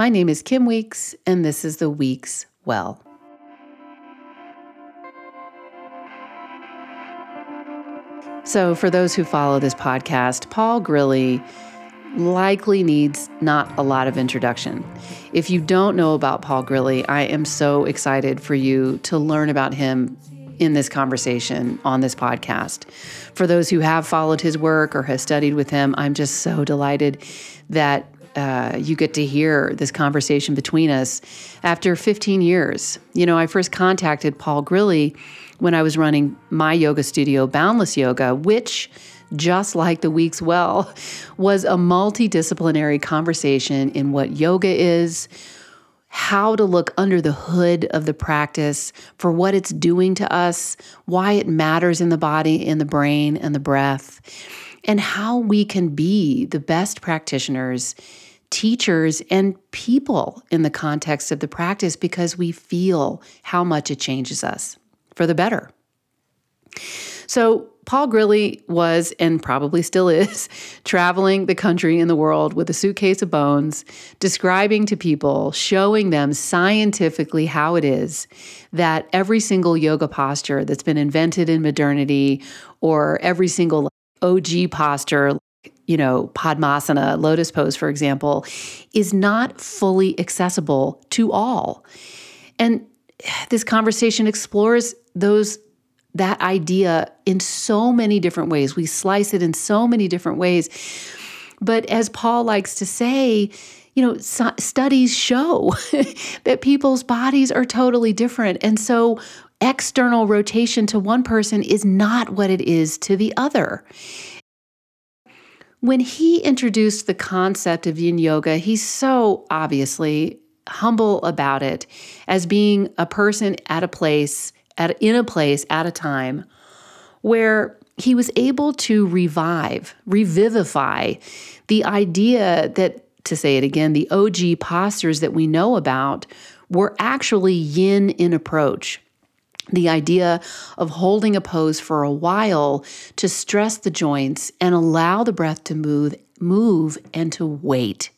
My name is Kim Weeks, and this is the Weeks Well. So, for those who follow this podcast, Paul Grilley likely needs not a lot of introduction. If you don't know about Paul Grilley, I am so excited for you to learn about him in this conversation on this podcast. For those who have followed his work or have studied with him, I'm just so delighted that uh, you get to hear this conversation between us after 15 years. You know, I first contacted Paul Grilley when I was running my yoga studio, Boundless Yoga, which just like the Weeks Well, was a multidisciplinary conversation in what yoga is, how to look under the hood of the practice for what it's doing to us, why it matters in the body, in the brain, and the breath, and how we can be the best practitioners, teachers, and people in the context of the practice because we feel how much it changes us for the better. So, Paul Grilley was and probably still is traveling the country and the world with a suitcase of bones, describing to people, showing them scientifically how it is that every single yoga posture that's been invented in modernity or every single OG posture, you know, Padmasana, lotus pose, for example, is not fully accessible to all. And this conversation explores those that idea in so many different ways. We slice it in so many different ways. But as Paul likes to say, you know, studies show that people's bodies are totally different. And so external rotation to one person is not what it is to the other. When he introduced the concept of yin yoga, he's so obviously humble about it as being a person at a place at in a place at a time where he was able to revive, revivify the idea that to say it again, the OG postures that we know about were actually yin in approach. The idea of holding a pose for a while to stress the joints and allow the breath to move, move and to wait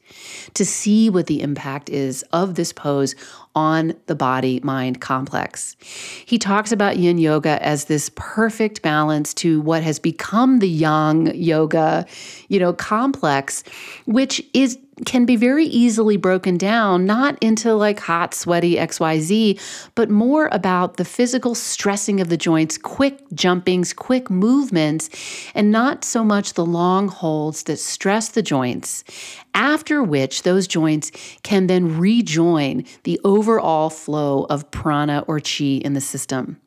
to see what the impact is of this pose on the body mind complex. He talks about yin yoga as this perfect balance to what has become the yang yoga, you know, complex, which is can be very easily broken down, not into like hot, sweaty XYZ, but more about the physical stressing of the joints, quick jumpings, quick movements, and not so much the long holds that stress the joints, after which those joints can then rejoin the overall flow of prana or chi in the system.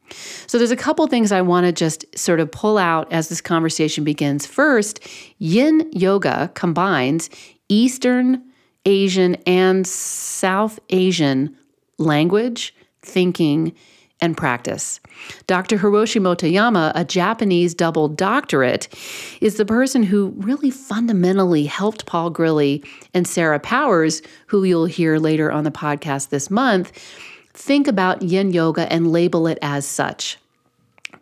So there's a couple things I want to just sort of pull out as this conversation begins. First, yin yoga combines Eastern Asian and South Asian language, thinking, and practice. Dr. Hiroshi Motoyama, a Japanese double doctorate, is the person who really fundamentally helped Paul Grilley and Sarah Powers, who you'll hear later on the podcast this month, think about yin yoga and label it as such.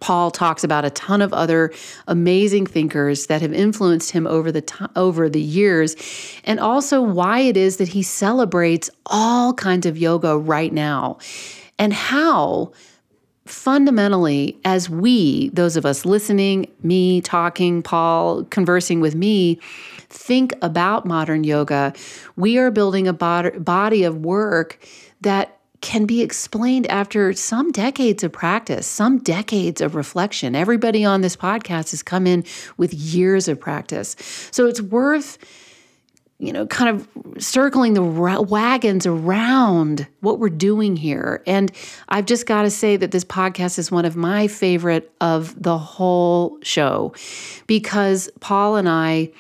Paul talks about a ton of other amazing thinkers that have influenced him over the to- over the years and also why it is that he celebrates all kinds of yoga right now and how fundamentally as we those of us listening me talking Paul conversing with me think about modern yoga we are building a body of work that can be explained after some decades of practice, some decades of reflection. Everybody on this podcast has come in with years of practice. So it's worth you know, kind of circling the wagons around what we're doing here. And I've just got to say that this podcast is one of my favorite of the whole show because Paul and I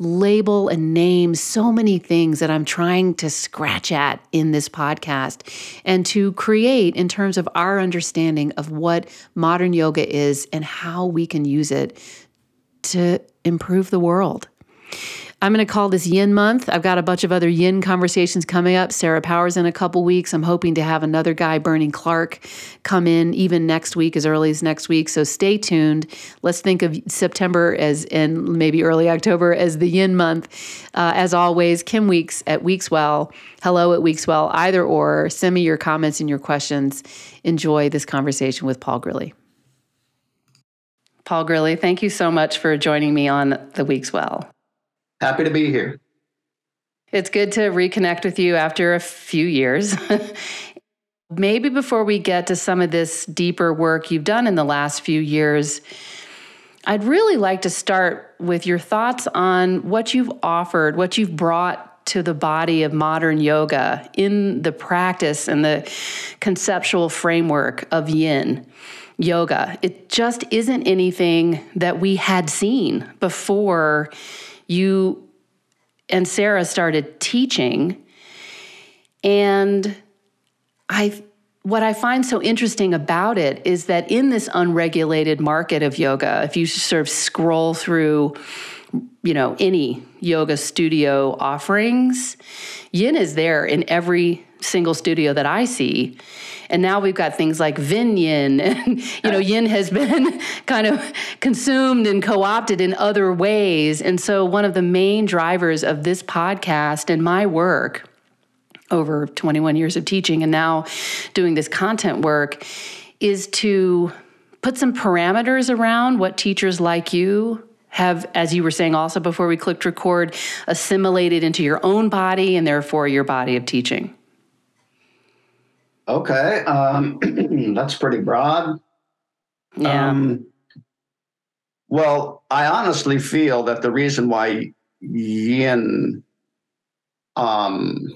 label and name so many things that I'm trying to scratch at in this podcast and to create in terms of our understanding of what modern yoga is and how we can use it to improve the world. I'm going to call this Yin Month. I've got a bunch of other Yin conversations coming up. Sarah Powers in a couple weeks. I'm hoping to have another guy, Bernie Clark, come in even next week, as early as next week. So stay tuned. Let's think of September as and maybe early October as the Yin Month. Uh, as always, Kim Weeks at Weekswell. Hello at Weekswell. Either or. Send me your comments and your questions. Enjoy this conversation with Paul Grilley. Paul Grilley, thank you so much for joining me on the Weekswell. Happy to be here. It's good to reconnect with you after a few years. Maybe before we get to some of this deeper work you've done in the last few years, I'd really like to start with your thoughts on what you've offered, what you've brought to the body of modern yoga in the practice and the conceptual framework of yin yoga. It just isn't anything that we had seen before you and Sarah started teaching. And I what I find so interesting about it is that in this unregulated market of yoga, if you sort of scroll through, you know, any yoga studio offerings, yin is there in every single studio that I see. And now we've got things like Vin Yin, and you know, yin has been kind of consumed and co-opted in other ways. And so one of the main drivers of this podcast and my work over 21 years of teaching and now doing this content work is to put some parameters around what teachers like you have, as you were saying also before we clicked record, assimilated into your own body and therefore your body of teaching. Okay, um, that's pretty broad. Yeah. Um, well, I honestly feel that the reason why yin um,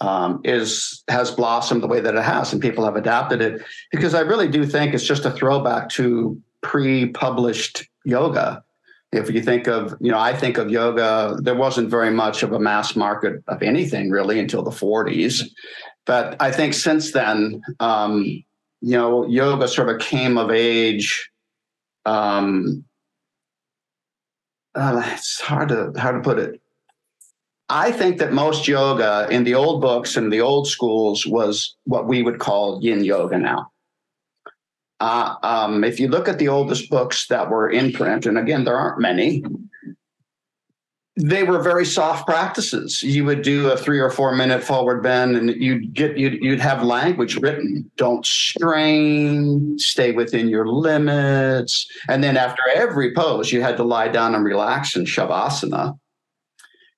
um, is has blossomed the way that it has, and people have adapted it, because I really do think it's just a throwback to pre-published yoga. If you think of, you know, I think of yoga, there wasn't very much of a mass market of anything really until the 40s. But I think since then, um, you know, yoga sort of came of age. Um, uh, it's hard to hard to put it. I think that most yoga in the old books and the old schools was what we would call yin yoga now. Uh, um, if you look at the oldest books that were in print, and again, there aren't many, they were very soft practices. You would do a three or four minute forward bend, and you'd get you'd you'd have language written. Don't strain. Stay within your limits. And then after every pose, you had to lie down and relax in shavasana.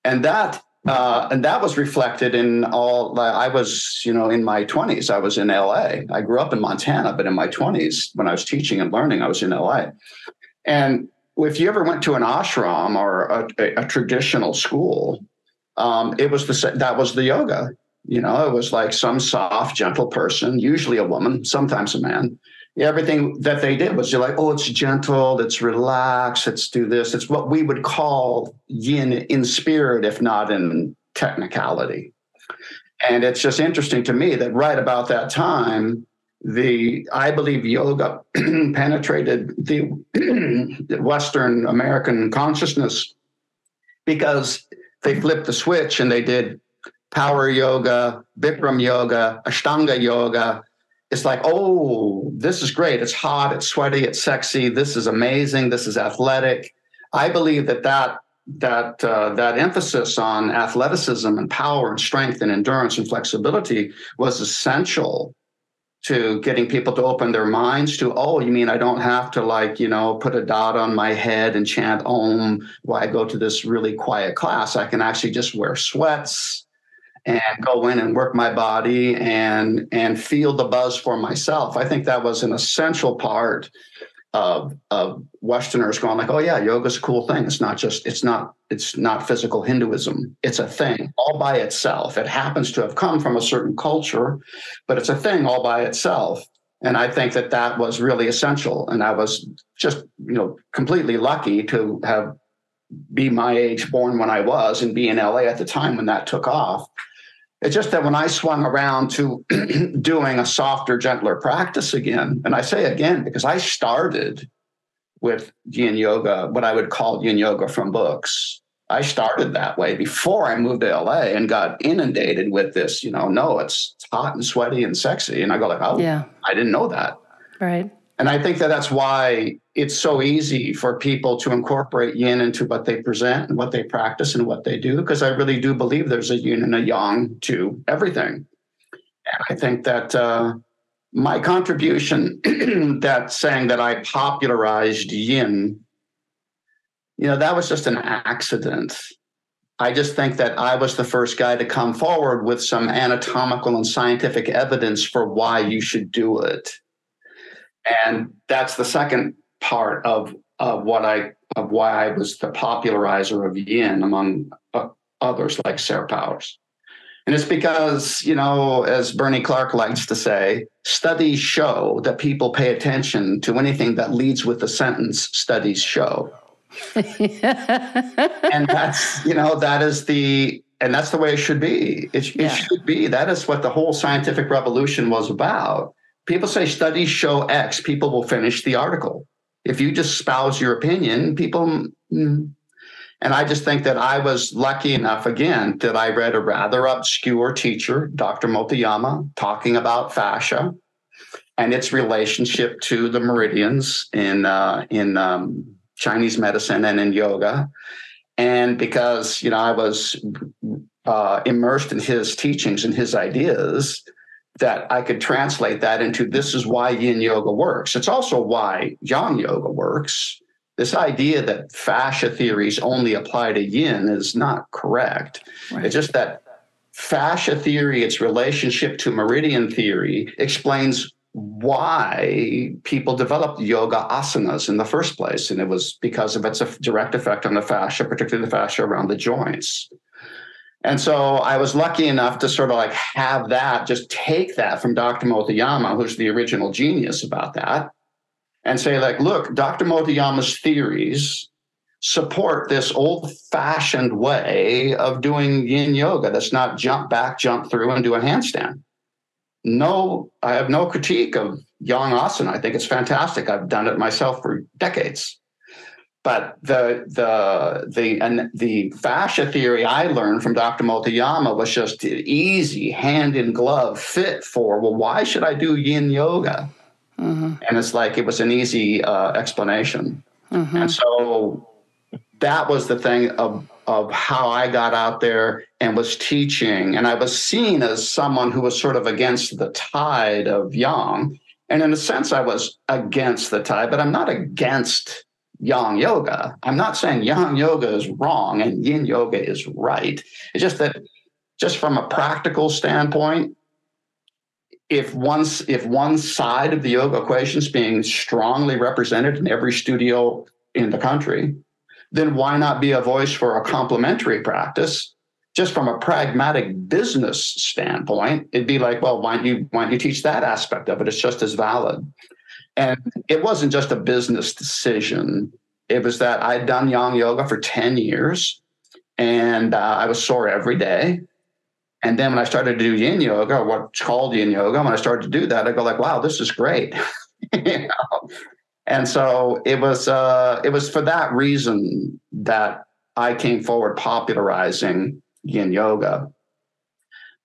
And that uh, and that was reflected in all. I was, you know, in my twenties. I was in L.A. I grew up in Montana, but in my twenties, when I was teaching and learning, I was in L.A. And if you ever went to an ashram or a, a, a traditional school, um, it was the that was the yoga. You know, it was like some soft, gentle person, usually a woman, sometimes a man. Everything that they did was like, oh, it's gentle, it's relaxed, let's do this. It's what we would call yin in spirit, if not in technicality. And it's just interesting to me that right about that time, the I believe yoga penetrated the Western American consciousness because they flipped the switch and they did power yoga, Bikram yoga, Ashtanga yoga. It's like, oh, this is great. It's hot, it's sweaty, it's sexy. This is amazing. This is athletic. I believe that that that uh, that emphasis on athleticism and power and strength and endurance and flexibility was essential to getting people to open their minds to, oh, you mean I don't have to like, you know, put a dot on my head and chant om while I go to this really quiet class. I can actually just wear sweats and go in and work my body and and feel the buzz for myself. I think that was an essential part of, of Westerners going like, oh yeah, yoga's a cool thing. It's not just, it's not, it's not physical Hinduism. It's a thing all by itself. It happens to have come from a certain culture, but it's a thing all by itself. And I think that that was really essential. And I was just, you know, completely lucky to have be my age, born when I was, and be in LA at the time when that took off. It's just that when I swung around to doing a softer, gentler practice again, and I say again because I started with yin yoga, what I would call yin yoga from books. I started that way before I moved to LA and got inundated with this, you know, no, it's hot and sweaty and sexy. And I go like, oh, yeah. I didn't know that. Right. And I think that that's why it's so easy for people to incorporate yin into what they present and what they practice and what they do, because I really do believe there's a yin and a yang to everything. And I think that uh, my contribution, that saying that I popularized yin, you know, that was just an accident. I just think that I was the first guy to come forward with some anatomical and scientific evidence for why you should do it. And that's the second part of, of what I of why I was the popularizer of yin among uh, others like Sarah Powers. And it's because, you know, as Bernie Clark likes to say, studies show that people pay attention to anything that leads with the sentence, studies show. and that's, you know, that is the, and that's the way it should be. It, yeah. it should be. That is what the whole scientific revolution was about. People say studies show X, people will finish the article. If you just spouse your opinion, people, mm, and I just think that I was lucky enough, again, that I read a rather obscure teacher, Dr. Motoyama, talking about fascia and its relationship to the meridians in, uh, in um, Chinese medicine and in yoga. And because, you know, I was uh, immersed in his teachings and his ideas, that I could translate that into this is why yin yoga works. It's also why yang yoga works this idea that fascia theories only apply to yin is not correct. Right. It's just that fascia theory, its relationship to meridian theory, explains why people developed yoga asanas in the first place. And it was because of its direct effect on the fascia, particularly the fascia around the joints. And so I was lucky enough to sort of like have that, just take that from Dr. Motoyama, who's the original genius about that, and say, like, look, Dr. Motoyama's theories support this old fashioned way of doing yin yoga that's not jump back, jump through, and do a handstand. No, I have no critique of yang asana. I think it's fantastic. I've done it myself for decades. But the the the and the fascia theory I learned from Dr. Motoyama was just easy, hand in glove fit for. Well, why should I do yin yoga? Mm-hmm. And it's like it was an easy uh, explanation. Mm-hmm. And so that was the thing of, of how I got out there and was teaching. And I was seen as someone who was sort of against the tide of yang. And in a sense, I was against the tide, but I'm not against yang yoga. I'm not saying yang yoga is wrong and yin yoga is right. It's just that, just from a practical standpoint, if one if one side of the yoga equation is being strongly represented in every studio in the country, then why not be a voice for a complementary practice? Just from a pragmatic business standpoint, it'd be like, well, why don't you why don't you teach that aspect of it? It's just as valid. And it wasn't just a business decision. It was that I'd done yang yoga for 10 years and uh, I was sore every day. And then when I started to do yin yoga, what's called yin yoga, when I started to do that, I go like, wow, this is great. you know? And so it was uh, it was for that reason that I came forward popularizing yin yoga.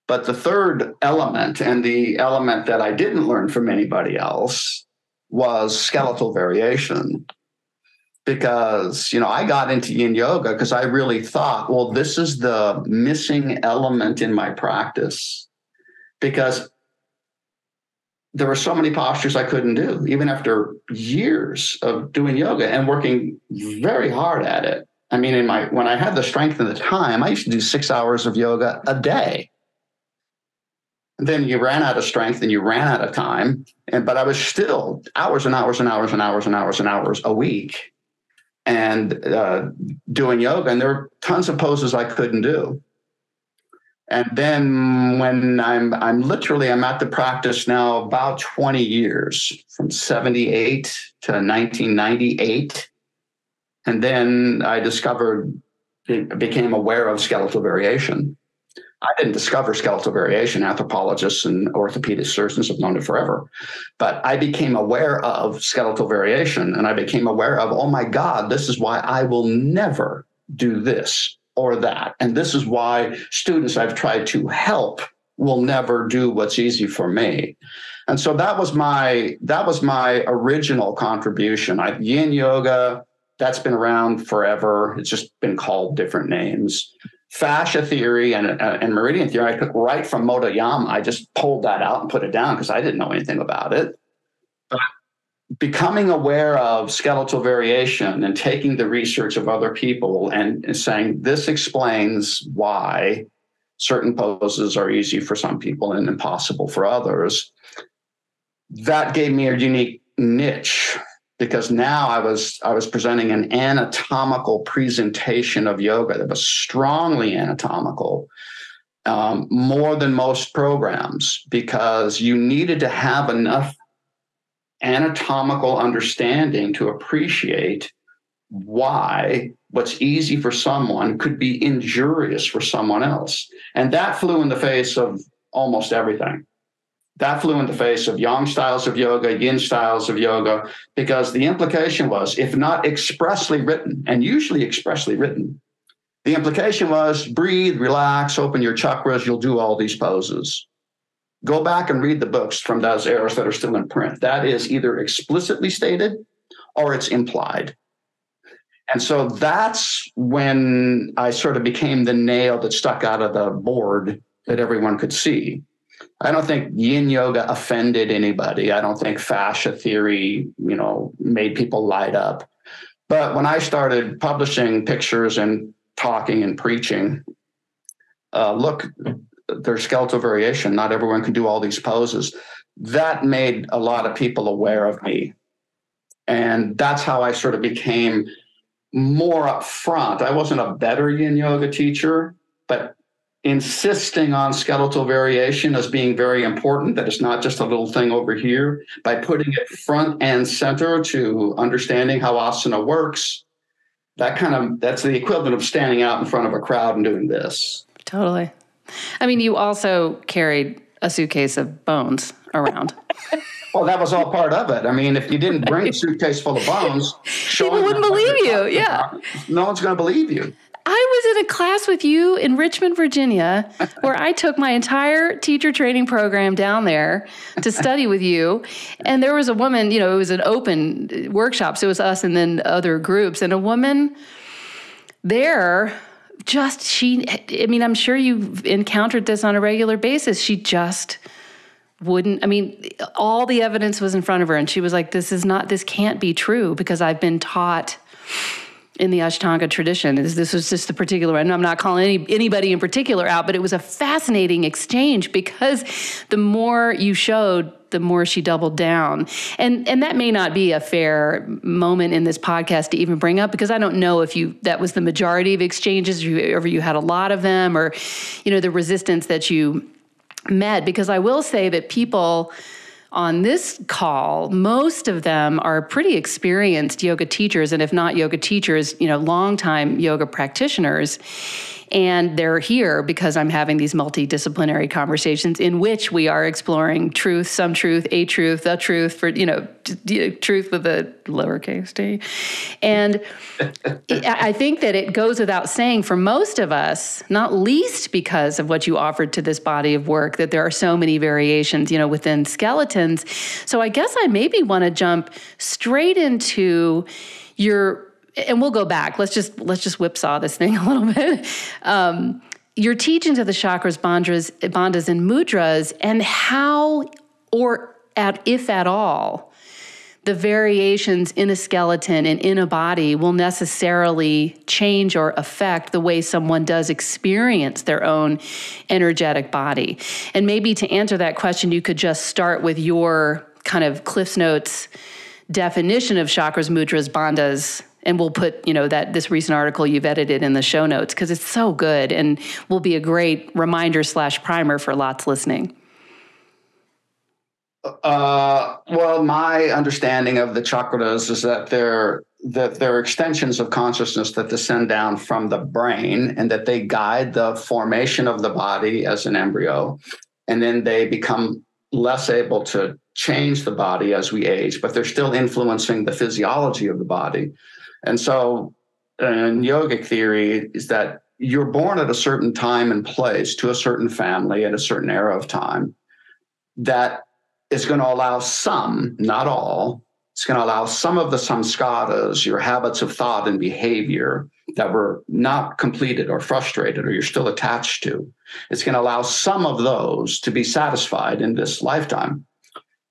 But the third element, and the element that I didn't learn from anybody else, was skeletal variation because you know I got into yin yoga because I really thought, well, this is the missing element in my practice because there were so many postures I couldn't do, even after years of doing yoga and working very hard at it. I mean, in my when I had the strength and the time, I used to do six hours of yoga a day. Then you ran out of strength and you ran out of time. And but I was still hours and hours and hours and hours and hours and hours a week and uh, doing yoga. And there were tons of poses I couldn't do. And then when I'm I'm literally I'm at the practice now about 20 years from 78 to 1998. And then I discovered became aware of skeletal variation. I didn't discover skeletal variation. Anthropologists and orthopedic surgeons have known it forever. But I became aware of skeletal variation and I became aware of, oh my God, this is why I will never do this or that. And this is why students I've tried to help will never do what's easy for me. And so that was my that was my original contribution. I, yin yoga, that's been around forever. It's just been called different names. Fascia theory and, uh, and meridian theory, I took right from Motoyama. I just pulled that out and put it down because I didn't know anything about it. But becoming aware of skeletal variation and taking the research of other people and, and saying this explains why certain poses are easy for some people and impossible for others that gave me a unique niche because now I was I was presenting an anatomical presentation of yoga that was strongly anatomical, um, more than most programs, because you needed to have enough anatomical understanding to appreciate why what's easy for someone could be injurious for someone else, and that flew in the face of almost everything that flew in the face of yang styles of yoga, yin styles of yoga, because the implication was, if not expressly written, and usually expressly written, the implication was breathe, relax, open your chakras, you'll do all these poses. Go back and read the books from those eras that are still in print. That is either explicitly stated or it's implied. And so that's when I sort of became the nail that stuck out of the board that everyone could see. I don't think yin yoga offended anybody. I don't think fascia theory, you know, made people light up. But when I started publishing pictures and talking and preaching, uh, look, there's skeletal variation. Not everyone can do all these poses. That made a lot of people aware of me. And that's how I sort of became more upfront. I wasn't a better yin yoga teacher, but insisting on skeletal variation as being very important, that it's not just a little thing over here, by putting it front and center to understanding how asana works. That kind of that's the equivalent of standing out in front of a crowd and doing this. Totally. I mean, you also carried a suitcase of bones around. well, that was all part of it. I mean, if you didn't bring a suitcase full of bones, people wouldn't believe you. Yeah, no one's going to believe you. I was in a class with you in Richmond, Virginia, where I took my entire teacher training program down there to study with you. And there was a woman, you know, it was an open workshop. So it was us and then other groups. And a woman there just, she, I mean, I'm sure you've encountered this on a regular basis. She just, wouldn't i mean all the evidence was in front of her and she was like this is not this can't be true because i've been taught in the Ashtanga tradition. This was just the particular, and I'm not calling any, anybody in particular out, but it was a fascinating exchange because the more you showed, the more she doubled down. And and that may not be a fair moment in this podcast to even bring up because I don't know if you that was the majority of exchanges or you had a lot of them or you know the resistance that you met because I will say that people on this call, most of them are pretty experienced yoga teachers, and if not yoga teachers, you know, longtime yoga practitioners. And they're here because I'm having these multidisciplinary conversations in which we are exploring truth, some truth, a truth, the truth for, you know, truth with a lowercase t. And I think that it goes without saying for most of us, not least because of what you offered to this body of work, that there are so many variations, you know, within skeletons. So I guess I maybe want to jump straight into your and we'll go back. Let's just let's just whipsaw this thing a little bit. Um, your teachings of the chakras, bandhas, bandhas, and mudras, and how, or at if at all, the variations in a skeleton and in a body will necessarily change or affect the way someone does experience their own energetic body. And maybe to answer that question, you could just start with your kind of Cliff's Notes definition of chakras, mudras, bandhas, and we'll put you know that this recent article you've edited in the show notes because it's so good and will be a great reminder slash primer for lots listening. Uh, well my understanding of the chakras is that they're that they're extensions of consciousness that descend down from the brain and that they guide the formation of the body as an embryo. And then they become less able to change the body as we age but they're still influencing the physiology of the body and so in yogic theory is that you're born at a certain time and place to a certain family at a certain era of time that is going to allow some, not all, it's going to allow some of the samskaras, your habits of thought and behavior that were not completed or frustrated or you're still attached to. It's going to allow some of those to be satisfied in this lifetime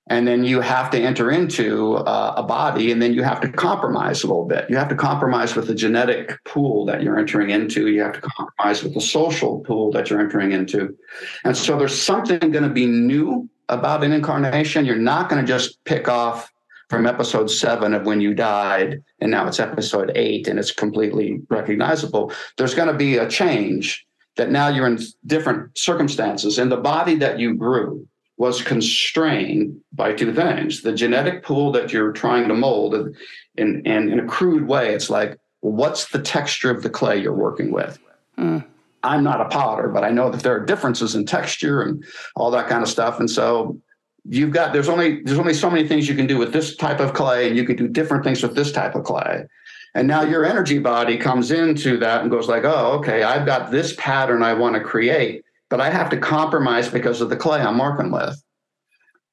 and then you have to enter into uh, a body and then you have to compromise a little bit. You have to compromise with the genetic pool that you're entering into. You have to compromise with the social pool that you're entering into. And so there's something going to be new about an incarnation. You're not going to just pick off from episode seven of when you died and now it's episode eight and it's completely recognizable. There's going to be a change that now you're in different circumstances. And the body that you grew was constrained by two things. The genetic pool that you're trying to mold and in, in, a crude way it's like what's the texture of the clay you're working with? Mm. i'm not a potter but i know that there are differences in texture and all that kind of stuff. And so you've got there's only there's only so many things you can do with this type of clay and you can do different things with this type of clay. And now your energy body comes into that and goes like oh okay i've got this pattern i want to create but I have to compromise because of the clay I'm working with.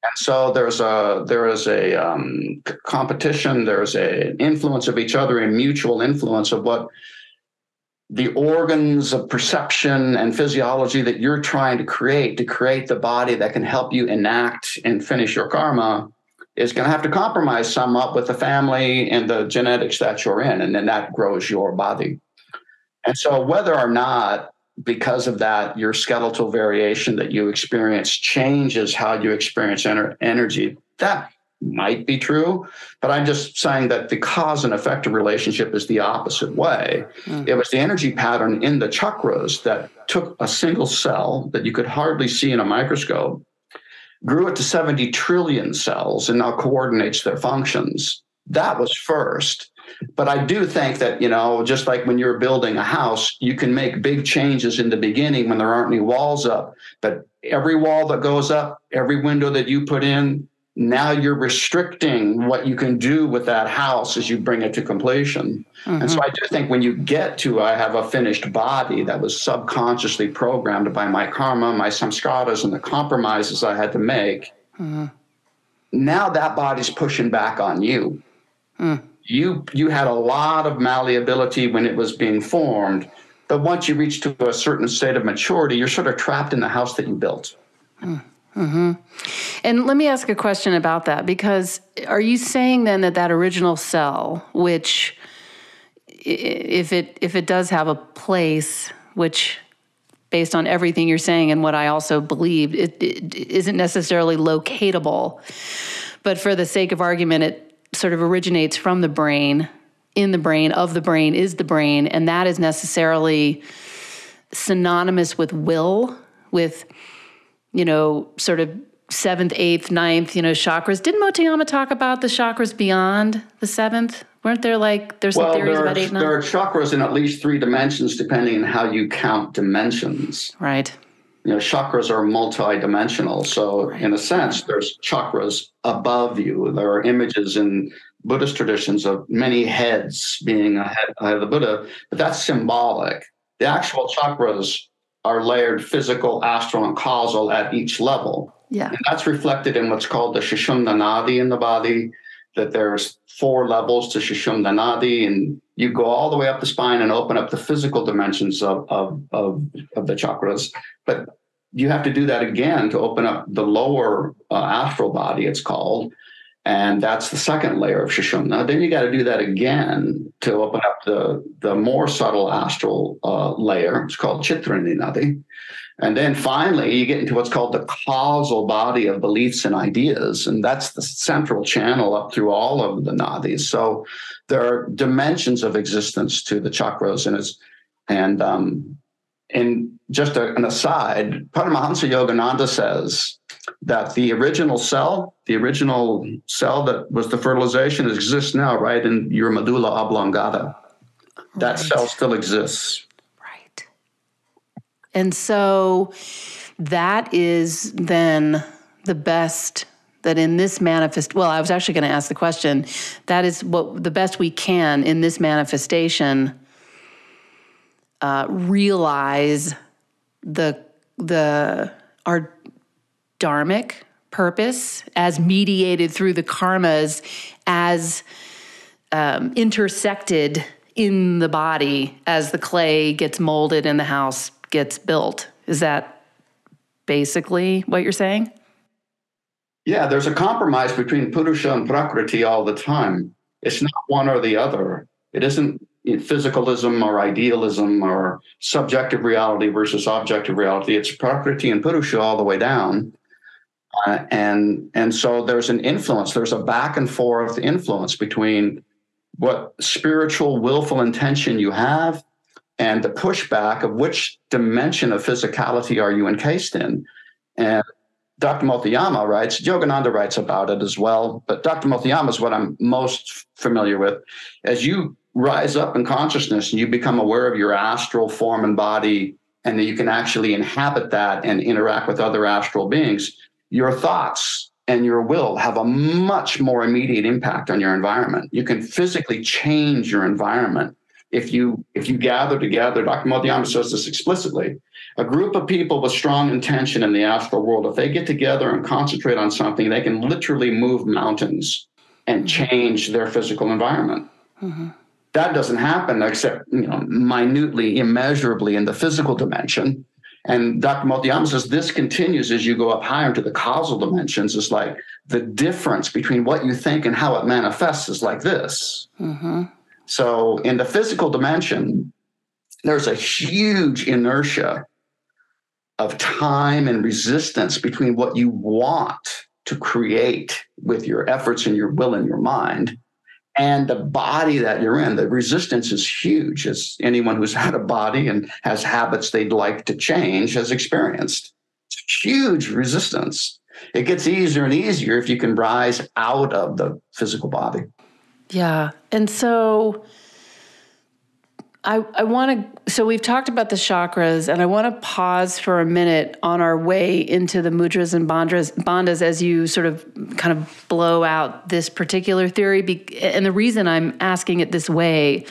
And so there's a there is a um, competition. There's a influence of each other and mutual influence of what the organs of perception and physiology that you're trying to create to create the body that can help you enact and finish your karma is going to have to compromise some up with the family and the genetics that you're in, and then that grows your body. And so whether or not because of that, your skeletal variation that you experience changes how you experience ener- energy. That might be true, but I'm just saying that the cause and effect of relationship is the opposite way. Mm. It was the energy pattern in the chakras that took a single cell that you could hardly see in a microscope, grew it to 70 trillion cells, and now coordinates their functions. That was first. But I do think that, you know, just like when you're building a house, you can make big changes in the beginning when there aren't any walls up. But every wall that goes up, every window that you put in, now you're restricting what you can do with that house as you bring it to completion. Mm-hmm. And so I do think when you get to I have a finished body that was subconsciously programmed by my karma, my samskaras, and the compromises I had to make, mm-hmm. now that body's pushing back on you. Mm you you had a lot of malleability when it was being formed but once you reach to a certain state of maturity you're sort of trapped in the house that you built mm-hmm. and let me ask a question about that because are you saying then that that original cell which if it if it does have a place which based on everything you're saying and what i also believe it, it isn't necessarily locatable but for the sake of argument it sort of originates from the brain, in the brain, of the brain is the brain, and that is necessarily synonymous with will, with, you know, sort of seventh, eighth, ninth, you know, chakras. Didn't Motoyama talk about the chakras beyond the seventh? Weren't there like there's well, some theories there are, about eight, nine? There are chakras in at least three dimensions, depending on how you count dimensions. Right you know, chakras are multi-dimensional. So in a sense, there's chakras above you. There are images in Buddhist traditions of many heads being ahead of the Buddha, but that's symbolic. The actual chakras are layered physical, astral, and causal at each level. Yeah. And that's reflected in what's called the Sushumna Nadi in the body, that there's four levels to Sushumna Nadi, and you go all the way up the spine and open up the physical dimensions of, of, of, of the chakras. But you have to do that again to open up the lower uh, astral body, it's called. And that's the second layer of Sushumna. Then you got to do that again to open up the, the more subtle astral uh, layer. It's called Chitrini Nadi. And then finally, you get into what's called the causal body of beliefs and ideas. And that's the central channel up through all of the nadis. So there are dimensions of existence to the chakras. And it's, and um, and just a, an aside, Paramahansa Yogananda says that the original cell, the original cell that was the fertilization, exists now right in your medulla oblongata. That right. cell still exists. Right. And so that is then the best that in this manifest well i was actually going to ask the question that is what the best we can in this manifestation uh, realize the the our dharmic purpose as mediated through the karmas as um, intersected in the body as the clay gets molded and the house gets built. Is that basically what you're saying? Yeah, there's a compromise between Purusha and Prakriti all the time. It's not one or the other. It isn't physicalism or idealism or subjective reality versus objective reality. It's Prakriti and Purusha all the way down. Uh, and and so there's an influence. There's a back and forth influence between what spiritual willful intention you have and the pushback of which dimension of physicality are you encased in. And Dr. Motoyama writes, Yogananda writes about it as well, but Dr. Motoyama is what I'm most familiar with. As you rise up in consciousness and you become aware of your astral form and body, and that you can actually inhabit that and interact with other astral beings, your thoughts and your will have a much more immediate impact on your environment. You can physically change your environment if you if you gather together. Dr. Motoyama says this explicitly. A group of people with strong intention in the astral world, if they get together and concentrate on something, they can literally move mountains and mm-hmm. change their physical environment. Mm-hmm. That doesn't happen except you know minutely, immeasurably in the physical dimension. And Dr. Motoyama says this continues as you go up higher into the causal dimensions. It's like the difference between what you think and how it manifests is like this. Mm-hmm. So in the physical dimension, there's a huge inertia of time and resistance between what you want to create with your efforts and your will and your mind and the body that you're in. The resistance is huge, as anyone who's had a body and has habits they'd like to change has experienced. It's huge resistance. It gets easier and easier if you can rise out of the physical body. Yeah. And so I, I want to, so we've talked about the chakras, and I want to pause for a minute on our way into the mudras and bandhas, bandhas as you sort of kind of blow out this particular theory. And the reason I'm asking it this way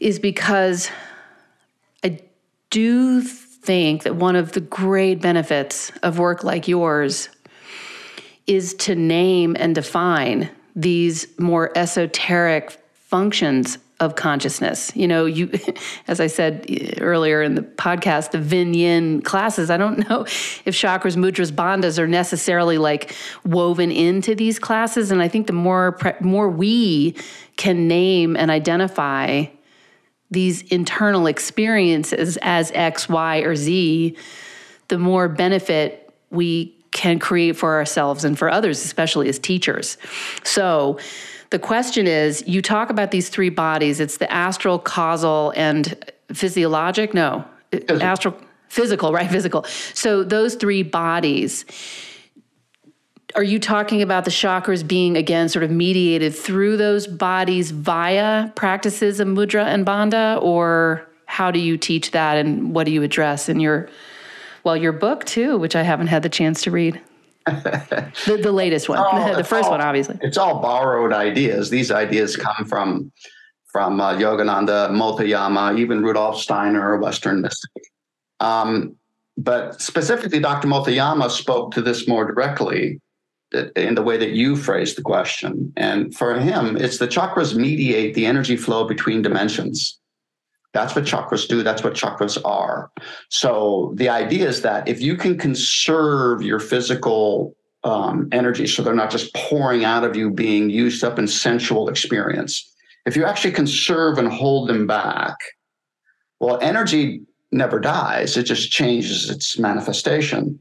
is because I do think that one of the great benefits of work like yours is to name and define these more esoteric functions of consciousness. You know, you, as I said eh, earlier in the podcast, the Vin Yin classes, I don't know if chakras, mudras, bandhas are necessarily like woven into these classes. And I think the more, more we can name and identify these internal experiences as X, Y, or Z, the more benefit we can create for ourselves and for others, especially as teachers. So, the question is you talk about these three bodies it's the astral, causal, and physiologic. No, physical. astral, physical, right? Physical. So, those three bodies. Are you talking about the chakras being again sort of mediated through those bodies via practices of mudra and bandha, or how do you teach that and what do you address in your well your book too, which I haven't had the chance to read? The, the latest one, oh, the first all, one, obviously. It's all borrowed ideas. These ideas come from from uh, Yogananda, Motoyama, even Rudolf Steiner, Western mystic. Um, but specifically, Dr. Motoyama spoke to this more directly in the way that you phrased the question. And for him, it's the chakras mediate the energy flow between dimensions. That's what chakras do. That's what chakras are. So the idea is that if you can conserve your physical um, energy, so they're not just pouring out of you, being used up in sensual experience. If you actually conserve and hold them back, well, energy never dies. It just changes its manifestation.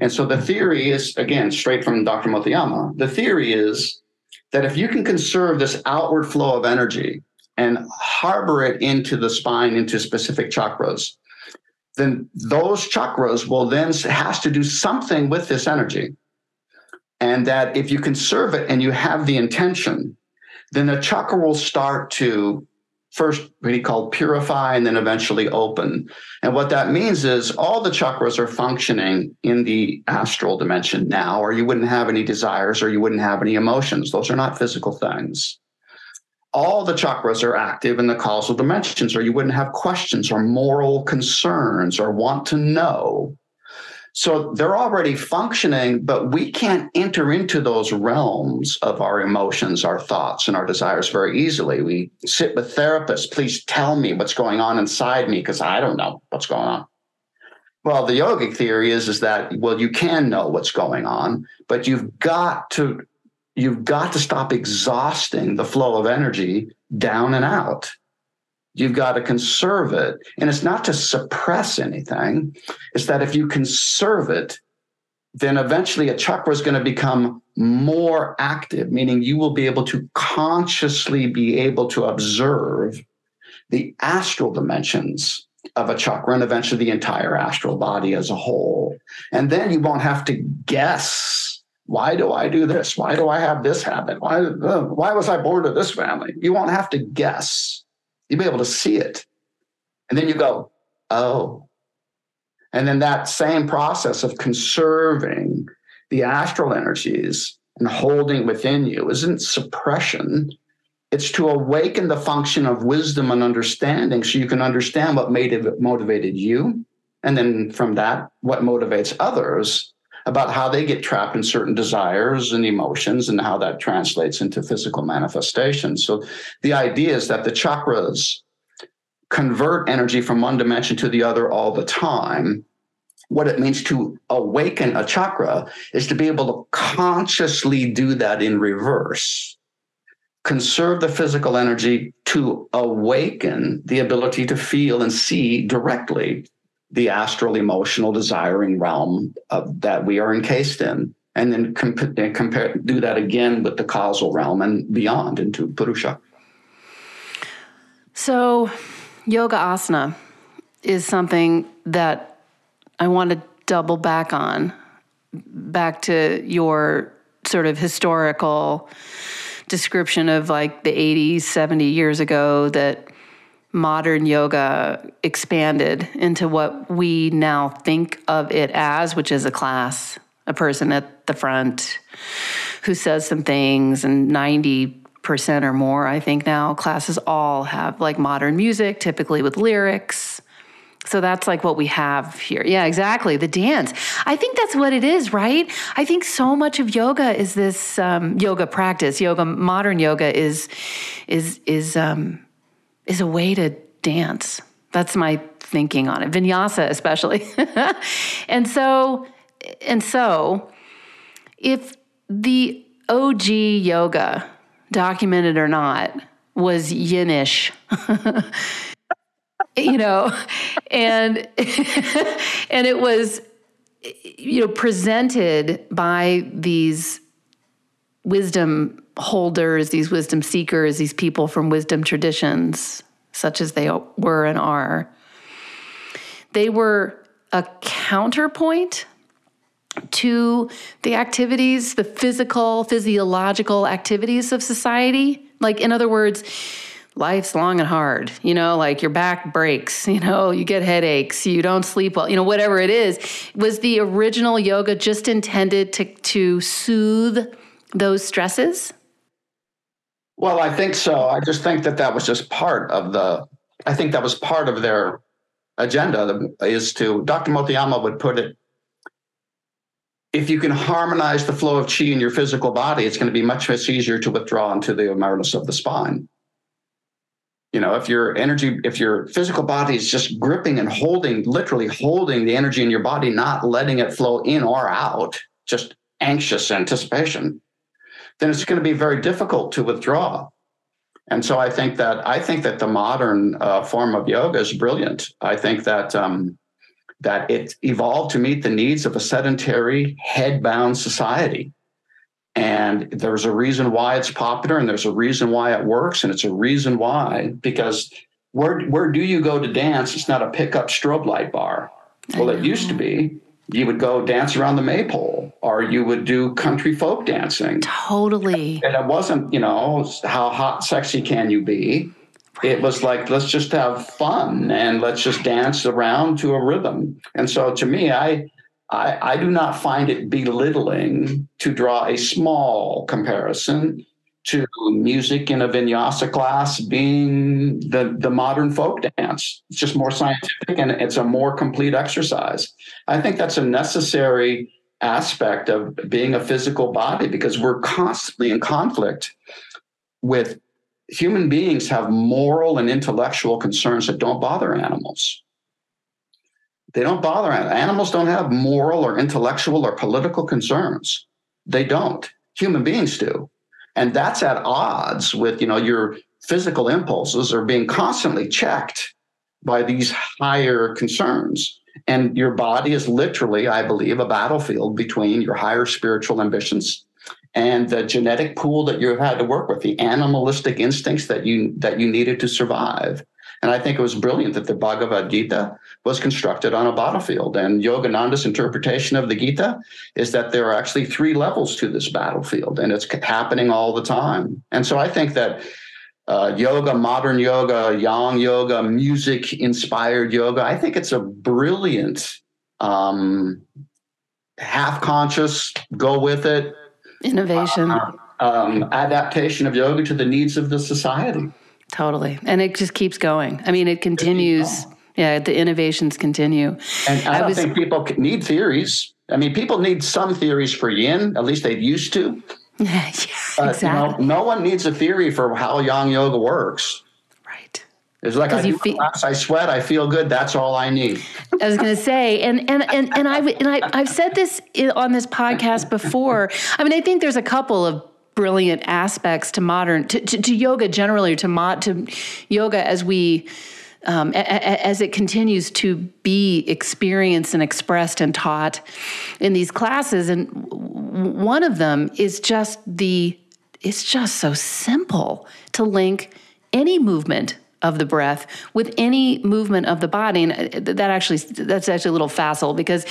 And so the theory is, again, straight from Dr. Motoyama, the theory is that if you can conserve this outward flow of energy, and harbor it into the spine, into specific chakras, then those chakras will then has to do something with this energy. And that if you conserve it and you have the intention, then the chakra will start to first what he called purify and then eventually open. And what that means is all the chakras are functioning in the astral dimension now, or you wouldn't have any desires or you wouldn't have any emotions. Those are not physical things all the chakras are active in the causal dimensions, or you wouldn't have questions or moral concerns or want to know. So they're already functioning, but we can't enter into those realms of our emotions, our thoughts, and our desires very easily. We sit with therapists, please tell me what's going on inside me because I don't know what's going on. Well, the yogic theory is, is that, well, you can know what's going on, but you've got to you've got to stop exhausting the flow of energy down and out. You've got to conserve it. And it's not to suppress anything, it's that if you conserve it, then eventually a chakra is going to become more active, meaning you will be able to consciously be able to observe the astral dimensions of a chakra and eventually the entire astral body as a whole. And then you won't have to guess why do I do this? Why do I have this habit? Why, uh, why was I born to this family? You won't have to guess. You'll be able to see it. And then you go, oh. And then that same process of conserving the astral energies and holding within you isn't suppression. It's to awaken the function of wisdom and understanding so you can understand what made it, motivated you. And then from that, what motivates others about how they get trapped in certain desires and emotions and how that translates into physical manifestations. So the idea is that the chakras convert energy from one dimension to the other all the time. What it means to awaken a chakra is to be able to consciously do that in reverse. Conserve the physical energy to awaken the ability to feel and see directly the astral emotional desiring realm of, that we are encased in and then comp- compare do that again with the causal realm and beyond into purusha. So yoga asana is something that i want to double back on back to your sort of historical description of like the 80s 70 years ago that modern yoga expanded into what we now think of it as, which is a class, a person at the front who says some things, and 90% or more, I think now, classes all have like modern music, typically with lyrics. So that's like what we have here. Yeah, exactly. The dance. I think that's what it is, right? I think so much of yoga is this um, yoga practice. Yoga, modern yoga is is is um, is a way to dance. That's my thinking on it. Vinyasa, especially. and so, and so, if the OG yoga, documented or not, was yinish, you know, and and it was, you know, presented by these wisdom holders, these wisdom seekers, these people from wisdom traditions, such as they were and are. They were a counterpoint to the activities, the physical, physiological activities of society. Like, in other words, life's long and hard, you know, like your back breaks, you know, you get headaches, you don't sleep well, you know, whatever it is. Was the original yoga just intended to, to soothe those stresses? Well, I think so. I just think that that was just part of the, I think that was part of their agenda is to, Dr. Motoyama would put it, if you can harmonize the flow of chi in your physical body, it's going to be much, much easier to withdraw into the awareness of the spine. You know, if your energy, if your physical body is just gripping and holding, literally holding the energy in your body, not letting it flow in or out, just anxious anticipation, then it's going to be very difficult to withdraw. And so I think that I think that the modern uh, form of yoga is brilliant. I think that um, that it evolved to meet the needs of a sedentary, head-bound society. And there's a reason why it's popular, and there's a reason why it works, and it's a reason why because where where do you go to dance? It's not a pickup strobe light bar. Well, it used to be you would go dance around the maypole or you would do country folk dancing. Totally. And it wasn't, you know, how hot, sexy can you be? It was like, let's just have fun and let's just dance around to a rhythm. And so to me, I, I, I do not find it belittling to draw a small comparison to music in a vinyasa class being the, the modern folk dance. It's just more scientific and it's a more complete exercise. I think that's a necessary aspect of being a physical body because we're constantly in conflict with human beings have moral and intellectual concerns that don't bother animals. They don't bother animals don't have moral or intellectual or political concerns. They don't. Human beings do. And that's at odds with, you know, your physical impulses are being constantly checked by these higher concerns. And your body is literally, I believe, a battlefield between your higher spiritual ambitions and the genetic pool that you've had to work with, the animalistic instincts that you that you needed to survive. And I think it was brilliant that the Bhagavad Gita was constructed on a battlefield. And Yogananda's interpretation of the Gita is that there are actually three levels to this battlefield, and it's happening all the time. And so I think that uh, yoga, modern yoga, yang yoga, music inspired yoga, I think it's a brilliant, um, half conscious, go with it innovation, uh, um, adaptation of yoga to the needs of the society. Totally. And it just keeps going. I mean, it continues. Yeah, the innovations continue. And I, I don't was, think people need theories. I mean, people need some theories for yin, at least they used to. yeah, exactly. You know, no one needs a theory for how yang yoga works. Right. It's like I, feel, I sweat, I feel good. That's all I need. I was going to say, and and and and I and I I've said this on this podcast before. I mean, I think there's a couple of brilliant aspects to modern to, to, to yoga generally to mod to yoga as we um, a, a, as it continues to be experienced and expressed and taught in these classes. And one of them is just the it's just so simple to link any movement of the breath with any movement of the body. And uh, that actually that's actually a little facile because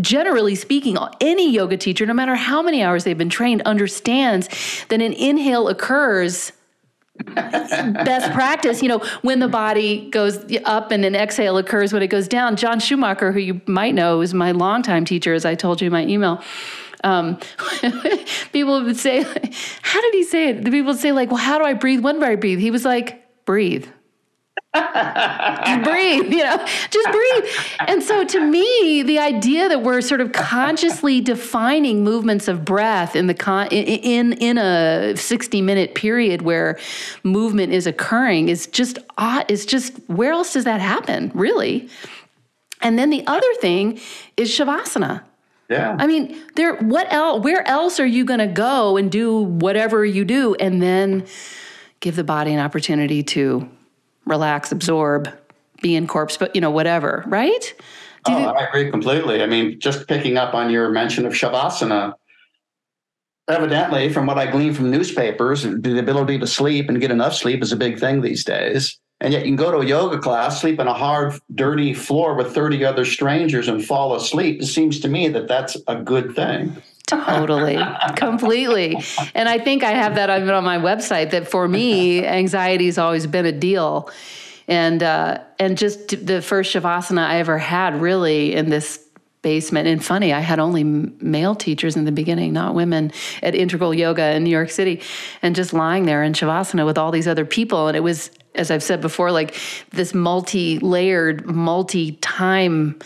generally speaking any yoga teacher no matter how many hours they've been trained understands that an inhale occurs best practice you know when the body goes up and an exhale occurs when it goes down. John schumacher who you might know is my longtime teacher as i told you in my email. Um, people would say how did he say it? The people would say like well how do i breathe? When do i breathe? He was like breathe. Just breathe, you know, just breathe. And so to me, the idea that we're sort of consciously defining movements of breath in the con- in in a 60 minute period where movement is occurring is just odd. Is just where else does that happen, really? And then the other thing is shavasana. Yeah. I mean, there what else where else are you going to go and do whatever you do and then give the body an opportunity to relax, absorb, be in corpse, but you know, whatever, right? oh, I agree completely. I mean, just picking up on your mention of Shavasana, evidently, from what I glean from newspapers, the ability to sleep and get enough sleep is a big thing these days. And yet you can go to a yoga class, sleep on a hard, dirty floor with 30 other strangers and fall asleep. It seems to me that that's a good thing. Totally, completely. And I think I have that even on my website that for me, anxiety has always been a deal. And uh, and just the first shavasana I ever had really in this basement. And funny, I had only male teachers in the beginning, not women, at Integral Yoga in New York City, and just lying there in shavasana with all these other people. And it was, as I've said before, like this multi-layered, multi-time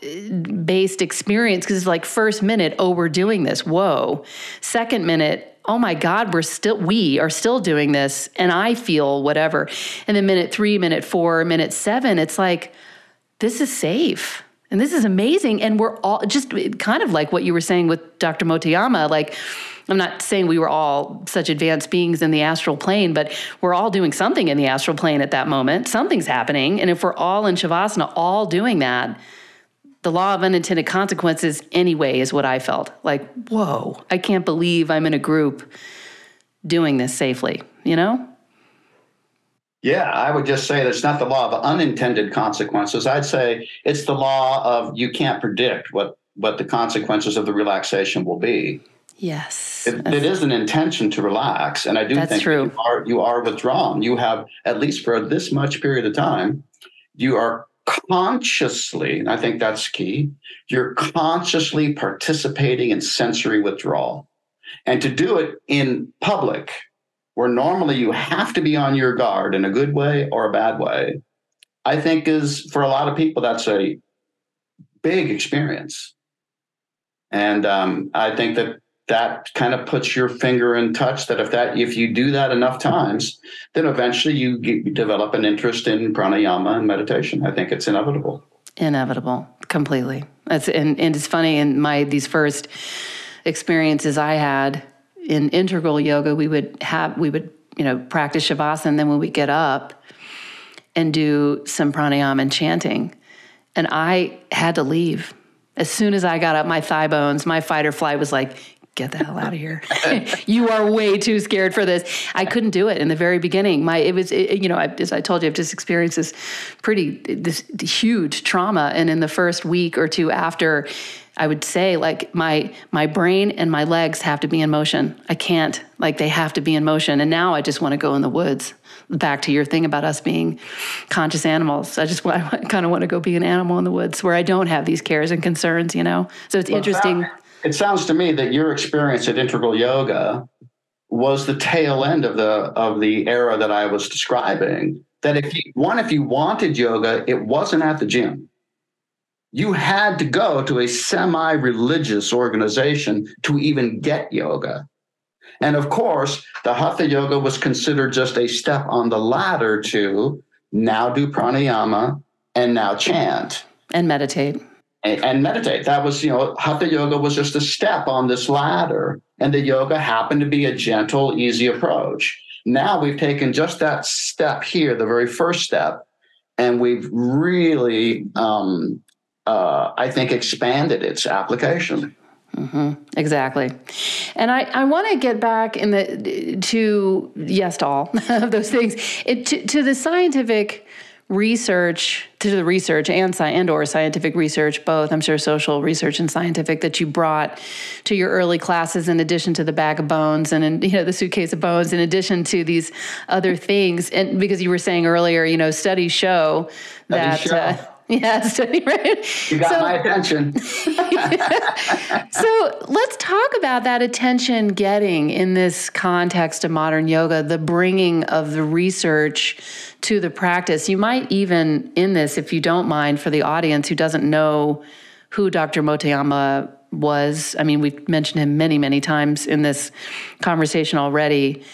based experience because it's like first minute oh we're doing this whoa second minute oh my god we're still we are still doing this and i feel whatever and then minute 3 minute 4 minute 7 it's like this is safe and this is amazing and we're all just kind of like what you were saying with Dr. Motoyama like I'm not saying we were all such advanced beings in the astral plane, but we're all doing something in the astral plane at that moment. Something's happening. And if we're all in Shavasana, all doing that, the law of unintended consequences anyway is what I felt. Like, whoa, I can't believe I'm in a group doing this safely, you know? Yeah, I would just say that's not the law of unintended consequences. I'd say it's the law of you can't predict what what the consequences of the relaxation will be. Yes. it, it is an intention to relax. And I do that's think true. You, are, you are withdrawn. You have, at least for this much period of time, you are consciously, and I think that's key, you're consciously participating in sensory withdrawal. And to do it in public, where normally you have to be on your guard in a good way or a bad way, I think is for a lot of people, that's a big experience. And um, I think that that kind of puts your finger in touch that if that if you do that enough times then eventually you develop an interest in pranayama and meditation. I think it's inevitable. Inevitable. Completely. That's and, and it's funny in my these first experiences i had in integral yoga we would have we would you know practice shavasana and then when we get up and do some pranayama and chanting and i had to leave. As soon as I got up, my thigh bones, my fight or flight was like, get the hell out of here. you are way too scared for this. I couldn't do it in the very beginning. My, it was, it, you know, I, as I told you, I've just experienced this pretty, this huge trauma. And in the first week or two after, I would say like my my brain and my legs have to be in motion. I can't like they have to be in motion. And now I just want to go in the woods. Back to your thing about us being conscious animals. I just I kind of want to go be an animal in the woods where I don't have these cares and concerns. You know. So it's well, interesting. That, it sounds to me that your experience at Integral Yoga was the tail end of the of the era that I was describing. That if you, one, if you wanted yoga, it wasn't at the gym. You had to go to a semi-religious organization to even get yoga. And of course, the hatha yoga was considered just a step on the ladder to now do pranayama and now chant and meditate and, and meditate. That was, you know, hatha yoga was just a step on this ladder, and the yoga happened to be a gentle, easy approach. Now we've taken just that step here, the very first step, and we've really, um, uh, I think, expanded its application. Mm-hmm. Exactly, and I, I want to get back in the to yes to all of those things it, to, to the scientific research to the research and and or scientific research both i'm sure social research and scientific that you brought to your early classes in addition to the bag of bones and in, you know the suitcase of bones in addition to these other things and because you were saying earlier you know studies show that. Uh, Study, right? You got so, my attention. so let's talk about that attention getting in this context of modern yoga, the bringing of the research to the practice. You might even, in this, if you don't mind, for the audience who doesn't know who Dr. Motoyama was, I mean, we've mentioned him many, many times in this conversation already.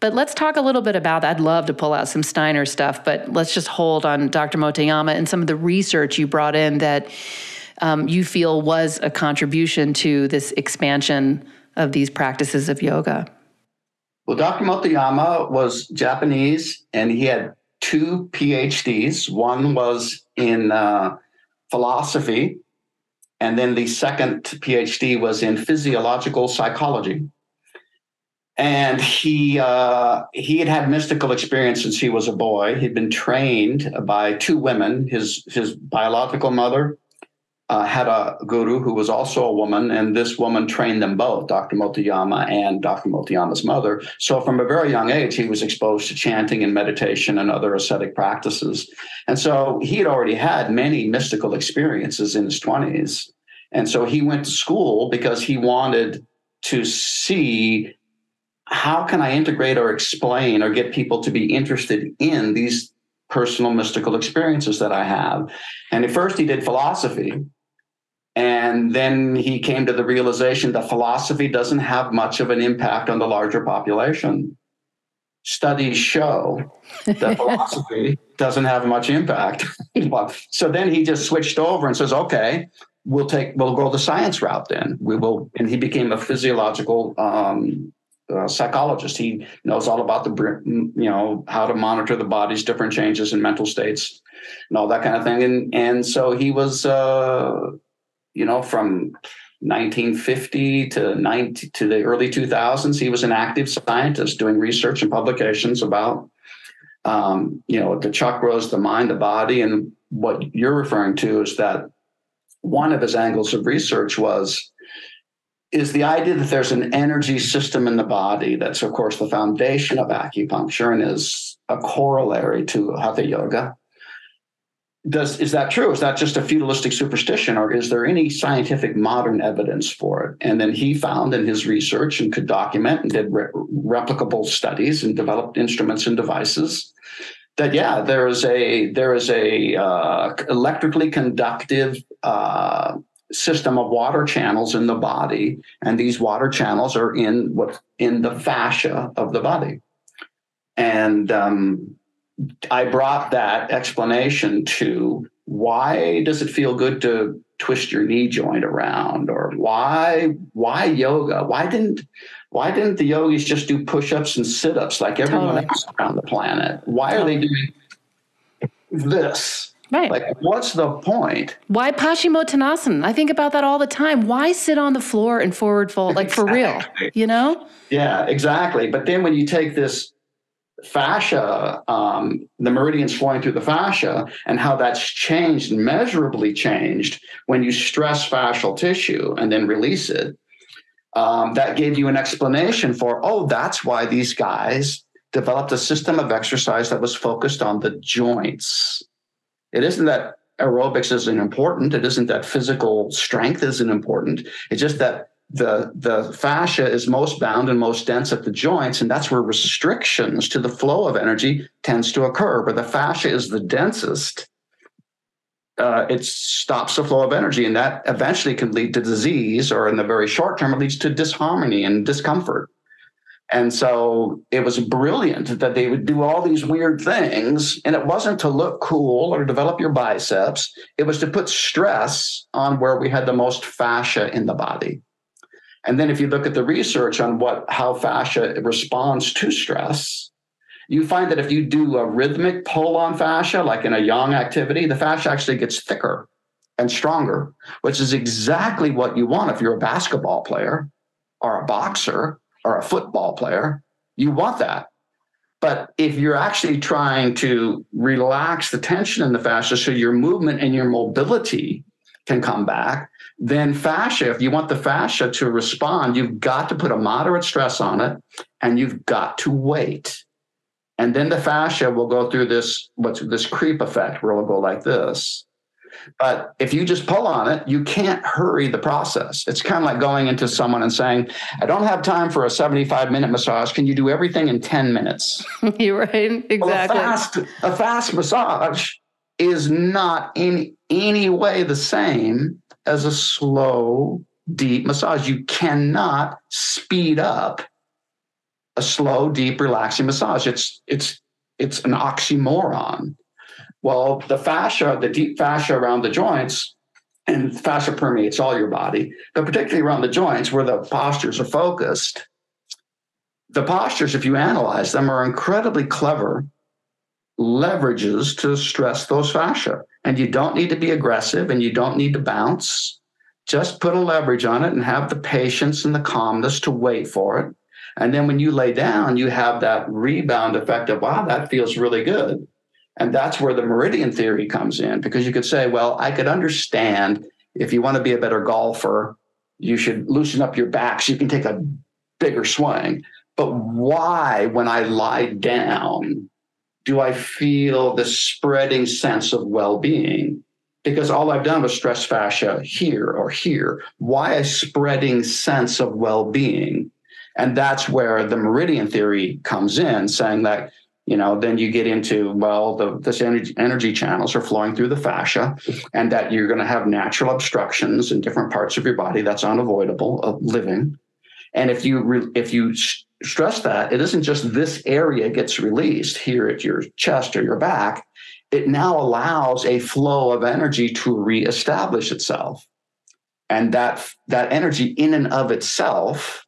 But let's talk a little bit about. I'd love to pull out some Steiner stuff, but let's just hold on Dr. Motoyama and some of the research you brought in that um, you feel was a contribution to this expansion of these practices of yoga. Well, Dr. Motoyama was Japanese and he had two PhDs. One was in uh, philosophy, and then the second PhD was in physiological psychology and he uh, he had had mystical experience since he was a boy. He'd been trained by two women. His his biological mother uh, had a guru who was also a woman, and this woman trained them both, Dr. Motoyama and Dr. Motoyama's mother. So from a very young age, he was exposed to chanting and meditation and other ascetic practices. And so he had already had many mystical experiences in his twenties. And so he went to school because he wanted to see how can I integrate or explain or get people to be interested in these personal mystical experiences that I have? And at first, he did philosophy. And then he came to the realization that philosophy doesn't have much of an impact on the larger population. Studies show that philosophy doesn't have much impact. so then he just switched over and says, okay, we'll take, we'll go the science route then. We will, and he became a physiological um, uh, psychologist. He knows all about the, you know, how to monitor the body's different changes in mental states and all that kind of thing. And and so he was, uh, you know, from 1950 to 90 to the early 2000s, he was an active scientist doing research and publications about, um, you know, the chakras, the mind, the body, and what you're referring to is that one of his angles of research was is the idea that there's an energy system in the body that's, of course, the foundation of acupuncture and is a corollary to hatha yoga. does is that true? Is that just a feudalistic superstition, or is there any scientific modern evidence for it? And then he found in his research and could document and did re- replicable studies and developed instruments and devices that yeah, there is a there is a uh, electrically conductive uh, system of water channels in the body, and these water channels are in what in the fascia of the body, and um, I brought that explanation to why does it feel good to twist your knee joint around or why why yoga why didn't why didn't the yogis just do push-ups and sit-ups like everyone totally. else around the planet why totally. are they doing this right like what's the point why paschimottanasana i think about that all the time why sit on the floor and forward fold like exactly. for real you know yeah exactly but then when you take this fascia, um, the meridians flowing through the fascia, and how that's changed, measurably changed when you stress fascial tissue and then release it. Um, that gave you an explanation for, oh, that's why these guys developed a system of exercise that was focused on the joints. It isn't that aerobics isn't important. It isn't that physical strength isn't important. It's just that the the fascia is most bound and most dense at the joints and that's where restrictions to the flow of energy tends to occur where the fascia is the densest uh, it stops the flow of energy and that eventually can lead to disease or in the very short term it leads to disharmony and discomfort and so it was brilliant that they would do all these weird things. And it wasn't to look cool or develop your biceps, it was to put stress on where we had the most fascia in the body. And then if you look at the research on what how fascia responds to stress, you find that if you do a rhythmic pull on fascia, like in a yang activity, the fascia actually gets thicker and stronger, which is exactly what you want if you're a basketball player or a boxer or a football player. You want that. But if you're actually trying to relax the tension in the fascia so your movement and your mobility can come back, then fascia, if you want the fascia to respond, you've got to put a moderate stress on it and you've got to wait. And then the fascia will go through this what's this creep effect where it'll go like this. But if you just pull on it, you can't hurry the process. It's kind of like going into someone and saying, I don't have time for a 75 minute massage. Can you do everything in 10 minutes? You're right. Exactly. Well, a, fast, a fast massage is not in any way the same as a slow, deep massage. You cannot speed up a slow, deep, relaxing massage. It's it's it's an oxymoron. Well, the fascia, the deep fascia around the joints, and fascia permeates all your body, but particularly around the joints where the postures are focused. The postures, if you analyze them, are incredibly clever leverages to stress those fascia. And you don't need to be aggressive and you don't need to bounce. Just put a leverage on it and have the patience and the calmness to wait for it. And then when you lay down, you have that rebound effect of, wow, that feels really good. And that's where the meridian theory comes in because you could say, well, I could understand if you want to be a better golfer, you should loosen up your back so you can take a bigger swing. But why, when I lie down, do I feel the spreading sense of well being? Because all I've done was stress fascia here or here. Why a spreading sense of well being? And that's where the meridian theory comes in, saying that, you know, then you get into, well, the this energy, energy channels are flowing through the fascia, and that you're going to have natural obstructions in different parts of your body. That's unavoidable of living. And if you re, if you stress that it isn't just this area gets released here at your chest or your back, it now allows a flow of energy to reestablish itself. And that, that energy in and of itself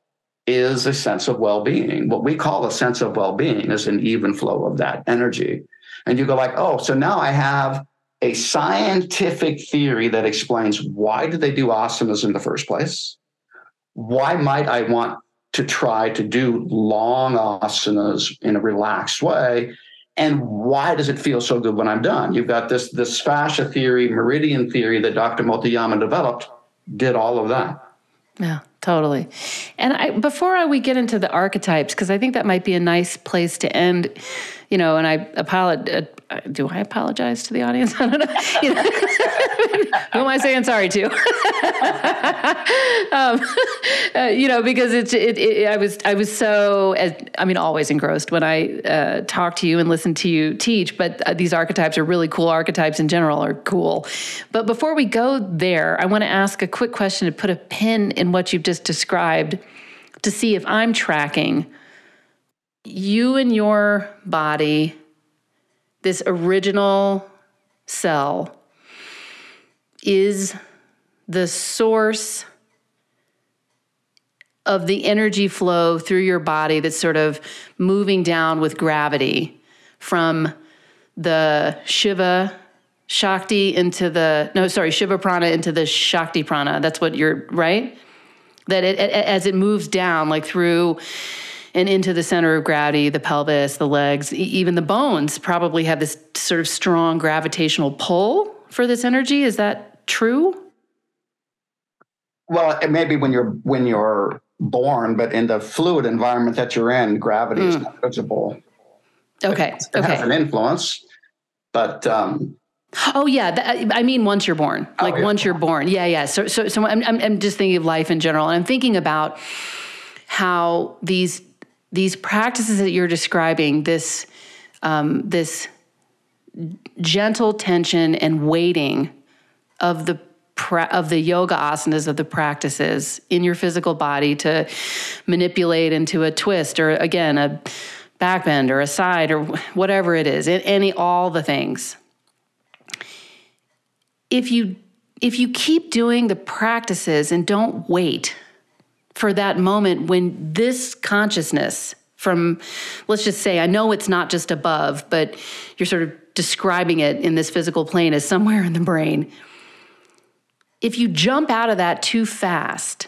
is a sense of well-being. What we call a sense of well-being is an even flow of that energy. And you go like, oh, so now I have a scientific theory that explains why did they do asanas in the first place? Why might I want to try to do long asanas in a relaxed way. And why does it feel so good when I'm done? You've got this, this fascia theory, meridian theory that Dr. Motoyama developed, did all of that. Yeah, totally. And I, before I, we get into the archetypes, because I think that might be a nice place to end, you know, and I, apologize. Uh, do I apologize to the audience? I don't know. You know? Who am I saying sorry to? um, uh, you know, because it's it, it, I was I was so I mean always engrossed when I uh, talk to you and listen to you teach. But uh, these archetypes are really cool. Archetypes in general are cool. But before we go there, I want to ask a quick question to put a pin in what you've just described to see if I'm tracking you and your body this original cell is the source of the energy flow through your body that's sort of moving down with gravity from the Shiva Shakti into the, no, sorry, Shiva Prana into the Shakti Prana. That's what you're, right? That it, as it moves down, like through and into the center of gravity, the pelvis, the legs, even the bones probably have this sort of strong gravitational pull for this energy. Is that true? Well, maybe when you're when you're born, but in the fluid environment that you're in, gravity mm. is hmm. not visible. Okay. It, it okay. has an influence, but um, Oh yeah, I mean once you're born, oh, like oh, yeah. once you're born, yeah, yeah. So, so, so I'm, I'm just thinking of life in general, and I'm thinking about how these these practices that you're describing, this um, this gentle tension and waiting of the of the yoga asanas of the practices in your physical body to manipulate into a twist or again a backbend or a side or whatever it is any all the things if you if you keep doing the practices and don't wait for that moment when this consciousness from, let's just say, I know it's not just above, but you're sort of describing it in this physical plane as somewhere in the brain. If you jump out of that too fast,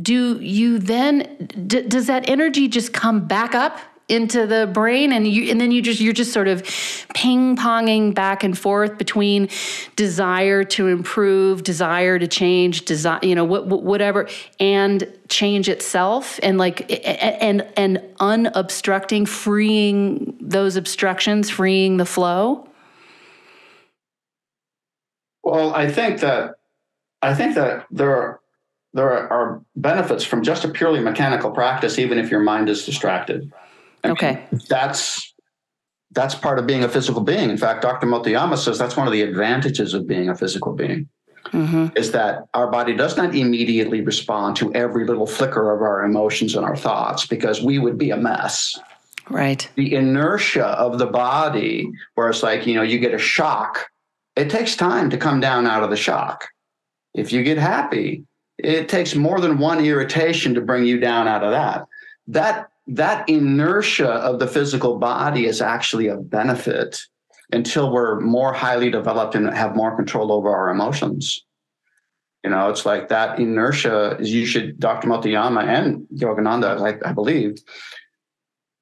do you then, d- does that energy just come back up into the brain and you and then you just you're just sort of ping-ponging back and forth between desire to improve desire to change desire you know what, whatever and change itself and like and and unobstructing freeing those obstructions freeing the flow? Well i think that i think that there are there are benefits from just a purely mechanical practice even if your mind is distracted I okay. Mean, that's that's part of being a physical being. In fact, Dr. Motoyama says that's one of the advantages of being a physical being. Mm-hmm. Is that our body does not immediately respond to every little flicker of our emotions and our thoughts because we would be a mess. Right. The inertia of the body, where it's like, you know, you get a shock, it takes time to come down out of the shock. If you get happy, it takes more than one irritation to bring you down out of that. That that inertia of the physical body is actually a benefit until we're more highly developed and have more control over our emotions. You know, it's like that inertia is you should, Dr. Motoyama and Yogananda, I, I believe,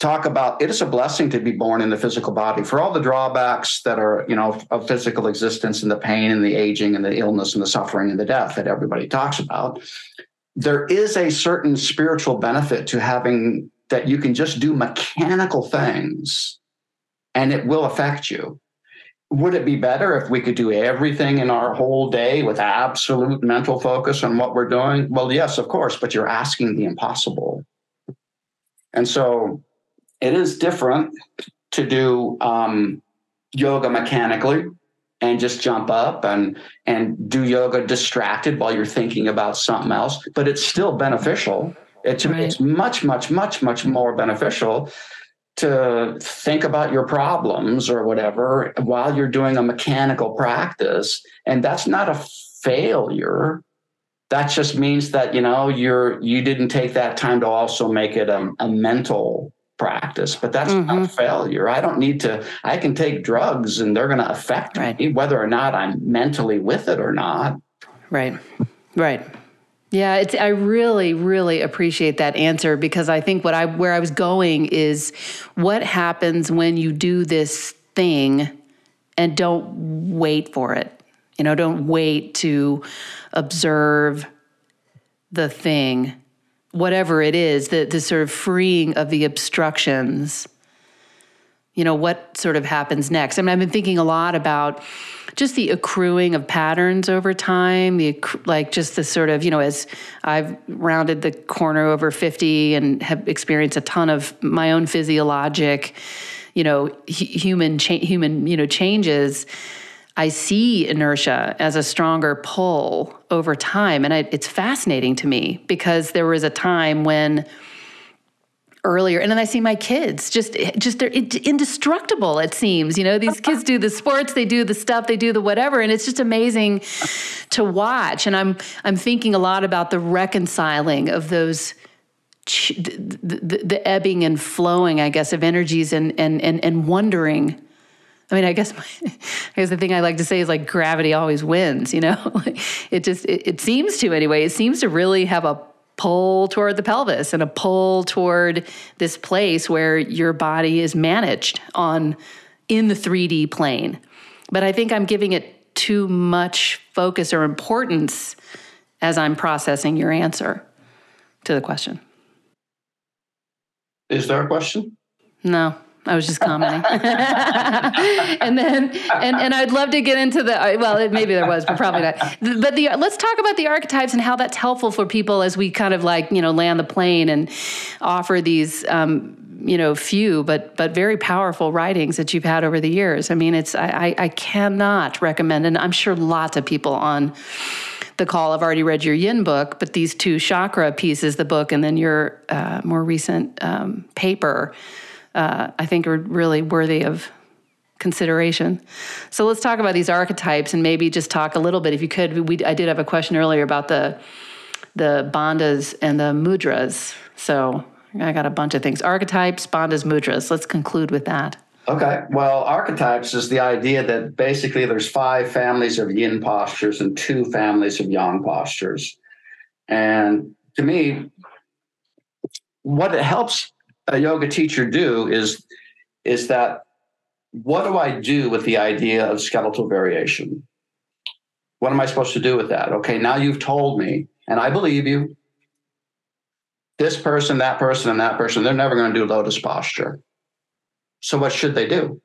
talk about it is a blessing to be born in the physical body for all the drawbacks that are, you know, of physical existence and the pain and the aging and the illness and the suffering and the death that everybody talks about. There is a certain spiritual benefit to having that you can just do mechanical things and it will affect you. Would it be better if we could do everything in our whole day with absolute mental focus on what we're doing? Well, yes, of course, but you're asking the impossible. And so it is different to do um, yoga mechanically and just jump up and and do yoga distracted while you're thinking about something else but it's still beneficial it, right. It's much, much, much, much more beneficial to think about your problems or whatever while you're doing a mechanical practice. And that's not a failure. That just means that, you know, you're you didn't take that time to also make it a, a mental practice, but that's mm-hmm. not failure. I don't need to, I can take drugs and they're going to affect right. me whether or not I'm mentally with it or not. Right. Right. Yeah, it's I really really appreciate that answer because I think what I where I was going is what happens when you do this thing and don't wait for it. You know, don't wait to observe the thing, whatever it is, the the sort of freeing of the obstructions. you know, what sort of happens next? I mean, I've been thinking a lot about just the accruing of patterns over time, the like just the sort of, you know, as I've rounded the corner over 50 and have experienced a ton of my own physiologic, you know, human cha- human, you know, changes, I see inertia as a stronger pull over time. And I, it's fascinating to me because there was a time when earlier and then i see my kids just just they're indestructible it seems. You know these kids do the sports they do the stuff they do the whatever and it's just amazing to watch. And i'm i'm thinking a lot about the reconciling of those the, the, the ebbing and flowing i guess of energies and and and, and wondering I mean, I guess my, I guess the thing I like to say is like gravity always wins. You know, it just it, it seems to anyway. It seems to really have a pull toward the pelvis and a pull toward this place where your body is managed on in the 3D plane. But I think I'm giving it too much focus or importance as I'm processing your answer to the question. Is there a question? No. I was just commenting. and then, and, and I'd love to get into the, well, maybe there was, but probably not. But the, let's talk about the archetypes and how that's helpful for people as we kind of like, you know, land the plane and offer these, um, you know, few but but very powerful writings that you've had over the years. I mean, it's I, I cannot recommend, and I'm sure lots of people on the call have already read your yin book, but these two chakra pieces, the book, and then your uh, more recent um, paper uh, I think are really worthy of consideration. So let's talk about these archetypes and maybe just talk a little bit, if you could. We, I did have a question earlier about the the bandhas and the mudras. So I got a bunch of things: archetypes, bandhas, mudras. Let's conclude with that. Okay. Well, archetypes is the idea that basically there's five families of yin postures and two families of yang postures. And to me, what it helps a yoga teacher do is is that what do I do with the idea of skeletal variation? What am I supposed to do with that? Okay, now you've told me, and I believe you. This person, that person, and that person, they're never going to do lotus posture. So, what should they do?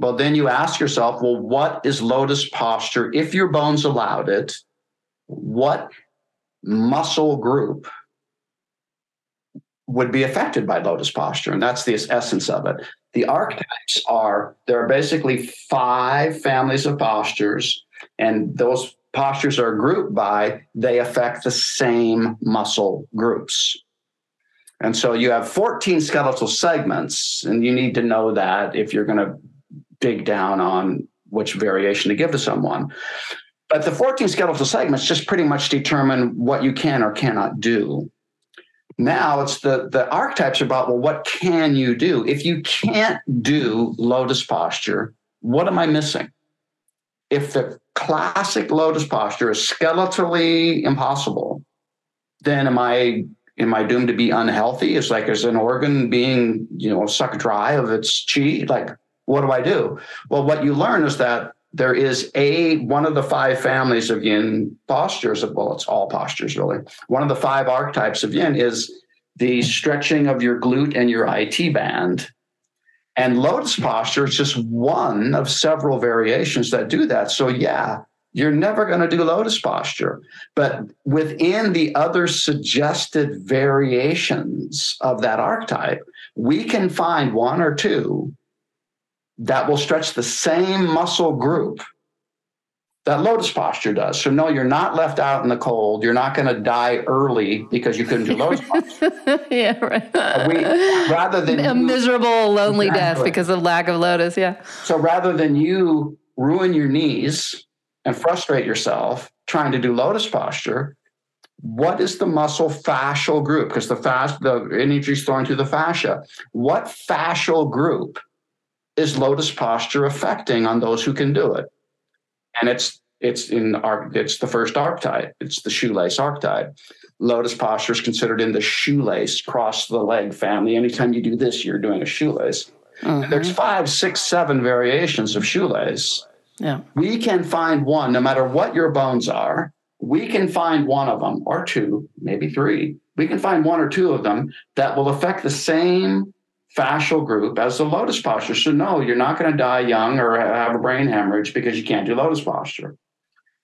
Well, then you ask yourself, well, what is lotus posture? If your bones allowed it, what muscle group would be affected by lotus posture. And that's the essence of it. The archetypes are there are basically five families of postures, and those postures are grouped by they affect the same muscle groups. And so you have 14 skeletal segments, and you need to know that if you're going to dig down on which variation to give to someone. But the 14 skeletal segments just pretty much determine what you can or cannot do. Now it's the the archetypes about well, what can you do? If you can't do lotus posture, what am I missing? If the classic lotus posture is skeletally impossible, then am I am I doomed to be unhealthy? It's like is an organ being, you know, sucked dry of its chi? Like, what do I do? Well, what you learn is that there is a one of the five families of yin postures of well it's all postures really. One of the five archetypes of yin is the stretching of your glute and your it band. And lotus posture is just one of several variations that do that. So yeah you're never going to do lotus posture. But within the other suggested variations of that archetype we can find one or two that will stretch the same muscle group that lotus posture does. So no, you're not left out in the cold. You're not going to die early because you couldn't do lotus posture. yeah, right. We, rather than a you, miserable, lonely exactly. death because of lack of lotus. Yeah. So rather than you ruin your knees and frustrate yourself trying to do lotus posture, what is the muscle fascial group? Because the fast, the energy is flowing through the fascia. What fascial group is lotus posture affecting on those who can do it? And it's it's in our it's the first archetype. It's the shoelace archetype. Lotus posture is considered in the shoelace cross the leg family. Anytime you do this, you're doing a shoelace. Mm-hmm. There's five, six, seven variations of shoelace. Yeah. We can find one, no matter what your bones are, we can find one of them or two, maybe three. We can find one or two of them that will affect the same fascial group as the lotus posture. So, no, you're not going to die young or have a brain hemorrhage because you can't do lotus posture.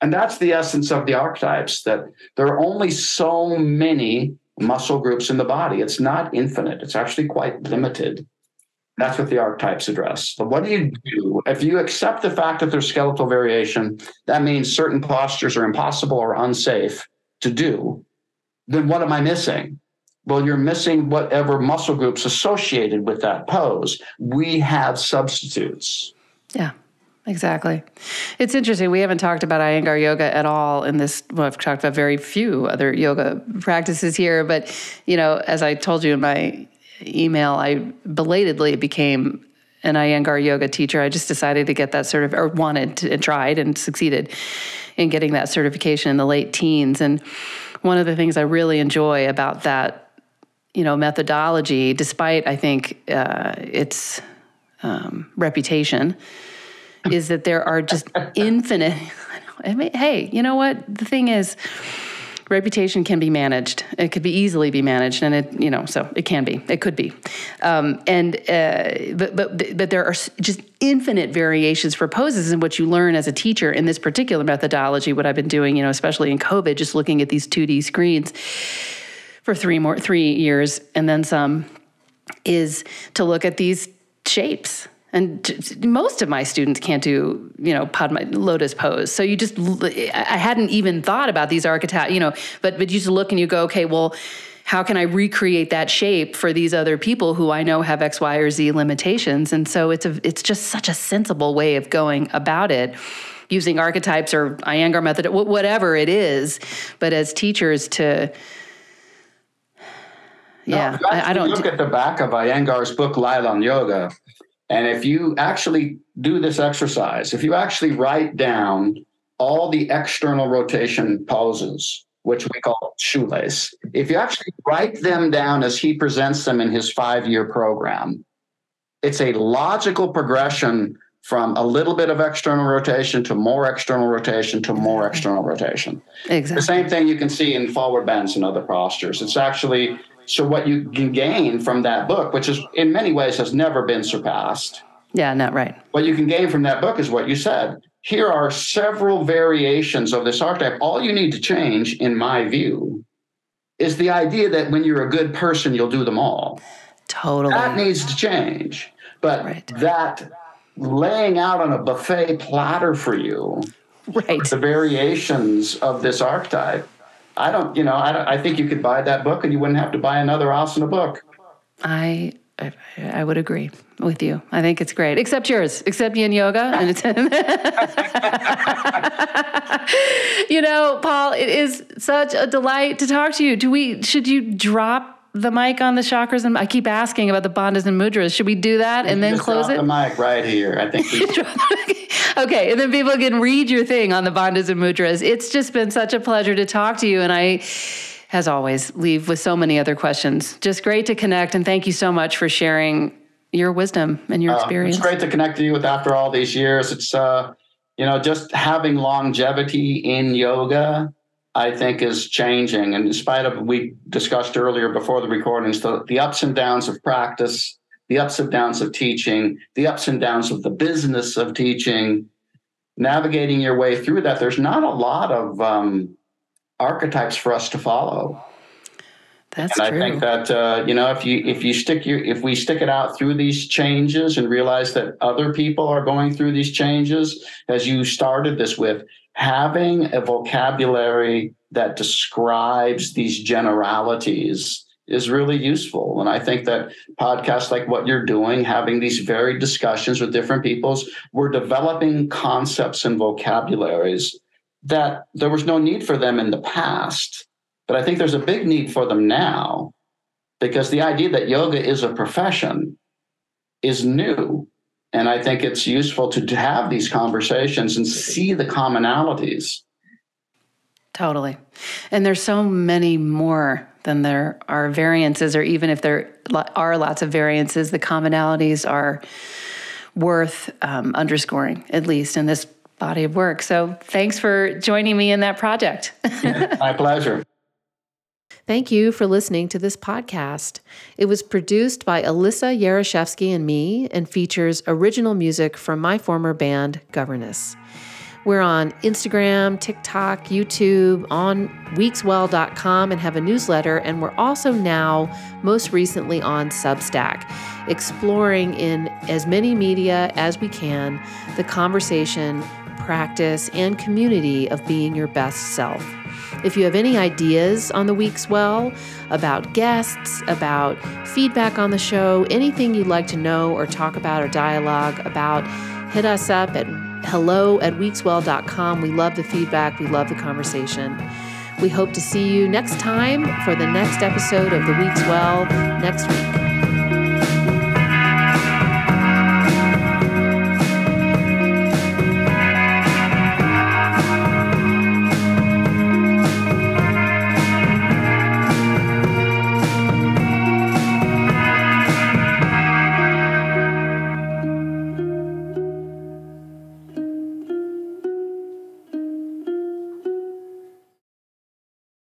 And that's the essence of the archetypes that there are only so many muscle groups in the body. It's not infinite, it's actually quite limited. That's what the archetypes address. But what do you do? If you accept the fact that there's skeletal variation, that means certain postures are impossible or unsafe to do, then what am I missing? Well, you're missing whatever muscle groups associated with that pose. We have substitutes. Yeah. Exactly. It's interesting. We haven't talked about Iyengar yoga at all in this. Well, I've talked about very few other yoga practices here, but you know, as I told you in my email, I belatedly became an Iyengar yoga teacher. I just decided to get that sort of, or wanted to, and tried and succeeded in getting that certification in the late teens. And one of the things I really enjoy about that, you know, methodology, despite I think uh, its um, reputation is that there are just infinite. I mean, hey, you know what? The thing is, reputation can be managed. It could be easily be managed, and it, you know, so it can be. It could be, um, and uh, but but but there are just infinite variations for poses, and what you learn as a teacher in this particular methodology. What I've been doing, you know, especially in COVID, just looking at these two D screens for three more three years and then some, is to look at these shapes. And most of my students can't do you know padma lotus pose. So you just i hadn't even thought about these archetypes you know but but you just look and you go okay well how can i recreate that shape for these other people who i know have x y or z limitations? And so it's a it's just such a sensible way of going about it using archetypes or iyengar method whatever it is. But as teachers to yeah, no, I, I, don't look at the back of Iyengar's book, Light on Yoga. And if you actually do this exercise, if you actually write down all the external rotation poses, which we call shoelace, if you actually write them down as he presents them in his five year program, it's a logical progression from a little bit of external rotation to more external rotation to more external rotation. Exactly. The same thing you can see in forward bends and other postures. It's actually so what you can gain from that book, which is in many ways has never been surpassed. Yeah, not right. What you can gain from that book is what you said. Here are several variations of this archetype. All you need to change, in my view, is the idea that when you're a good person, you'll do them all. Totally. That needs to change. But right. that laying out on a buffet platter for you right. the variations of this archetype I don't, you know, I, I think you could buy that book and you wouldn't have to buy another Asana book. I I would agree with you. I think it's great, except yours, except Yin Yoga. And it's you know, Paul, it is such a delight to talk to you. Do we? Should you drop the mic on the chakras? And I keep asking about the bandhas and mudras. Should we do that and then close it? The mic right here. I think. We- okay, and then people can read your thing on the bandhas and mudras. It's just been such a pleasure to talk to you, and I as always, leave with so many other questions. Just great to connect, and thank you so much for sharing your wisdom and your uh, experience. It's great to connect to you with after all these years. It's uh, you know, just having longevity in yoga, I think, is changing. And in spite of we discussed earlier before the recordings, the, the ups and downs of practice, the ups and downs of teaching, the ups and downs of the business of teaching, navigating your way through that. There's not a lot of um, archetypes for us to follow. That's and true. I think that uh, you know if you if you stick your if we stick it out through these changes and realize that other people are going through these changes, as you started this with, having a vocabulary that describes these generalities is really useful. And I think that podcasts like what you're doing, having these varied discussions with different peoples, we're developing concepts and vocabularies that there was no need for them in the past. But I think there's a big need for them now because the idea that yoga is a profession is new. And I think it's useful to, to have these conversations and see the commonalities. Totally. And there's so many more than there are variances, or even if there are lots of variances, the commonalities are worth um, underscoring, at least in this body of work. So thanks for joining me in that project. My pleasure. Thank you for listening to this podcast. It was produced by Alyssa Yarashevsky and me and features original music from my former band, Governess. We're on Instagram, TikTok, YouTube, on weekswell.com, and have a newsletter. And we're also now, most recently, on Substack, exploring in as many media as we can the conversation, practice, and community of being your best self. If you have any ideas on the Weeks Well, about guests, about feedback on the show, anything you'd like to know or talk about or dialogue about, hit us up at hello at weekswell.com. We love the feedback, we love the conversation. We hope to see you next time for the next episode of The Weeks Well next week.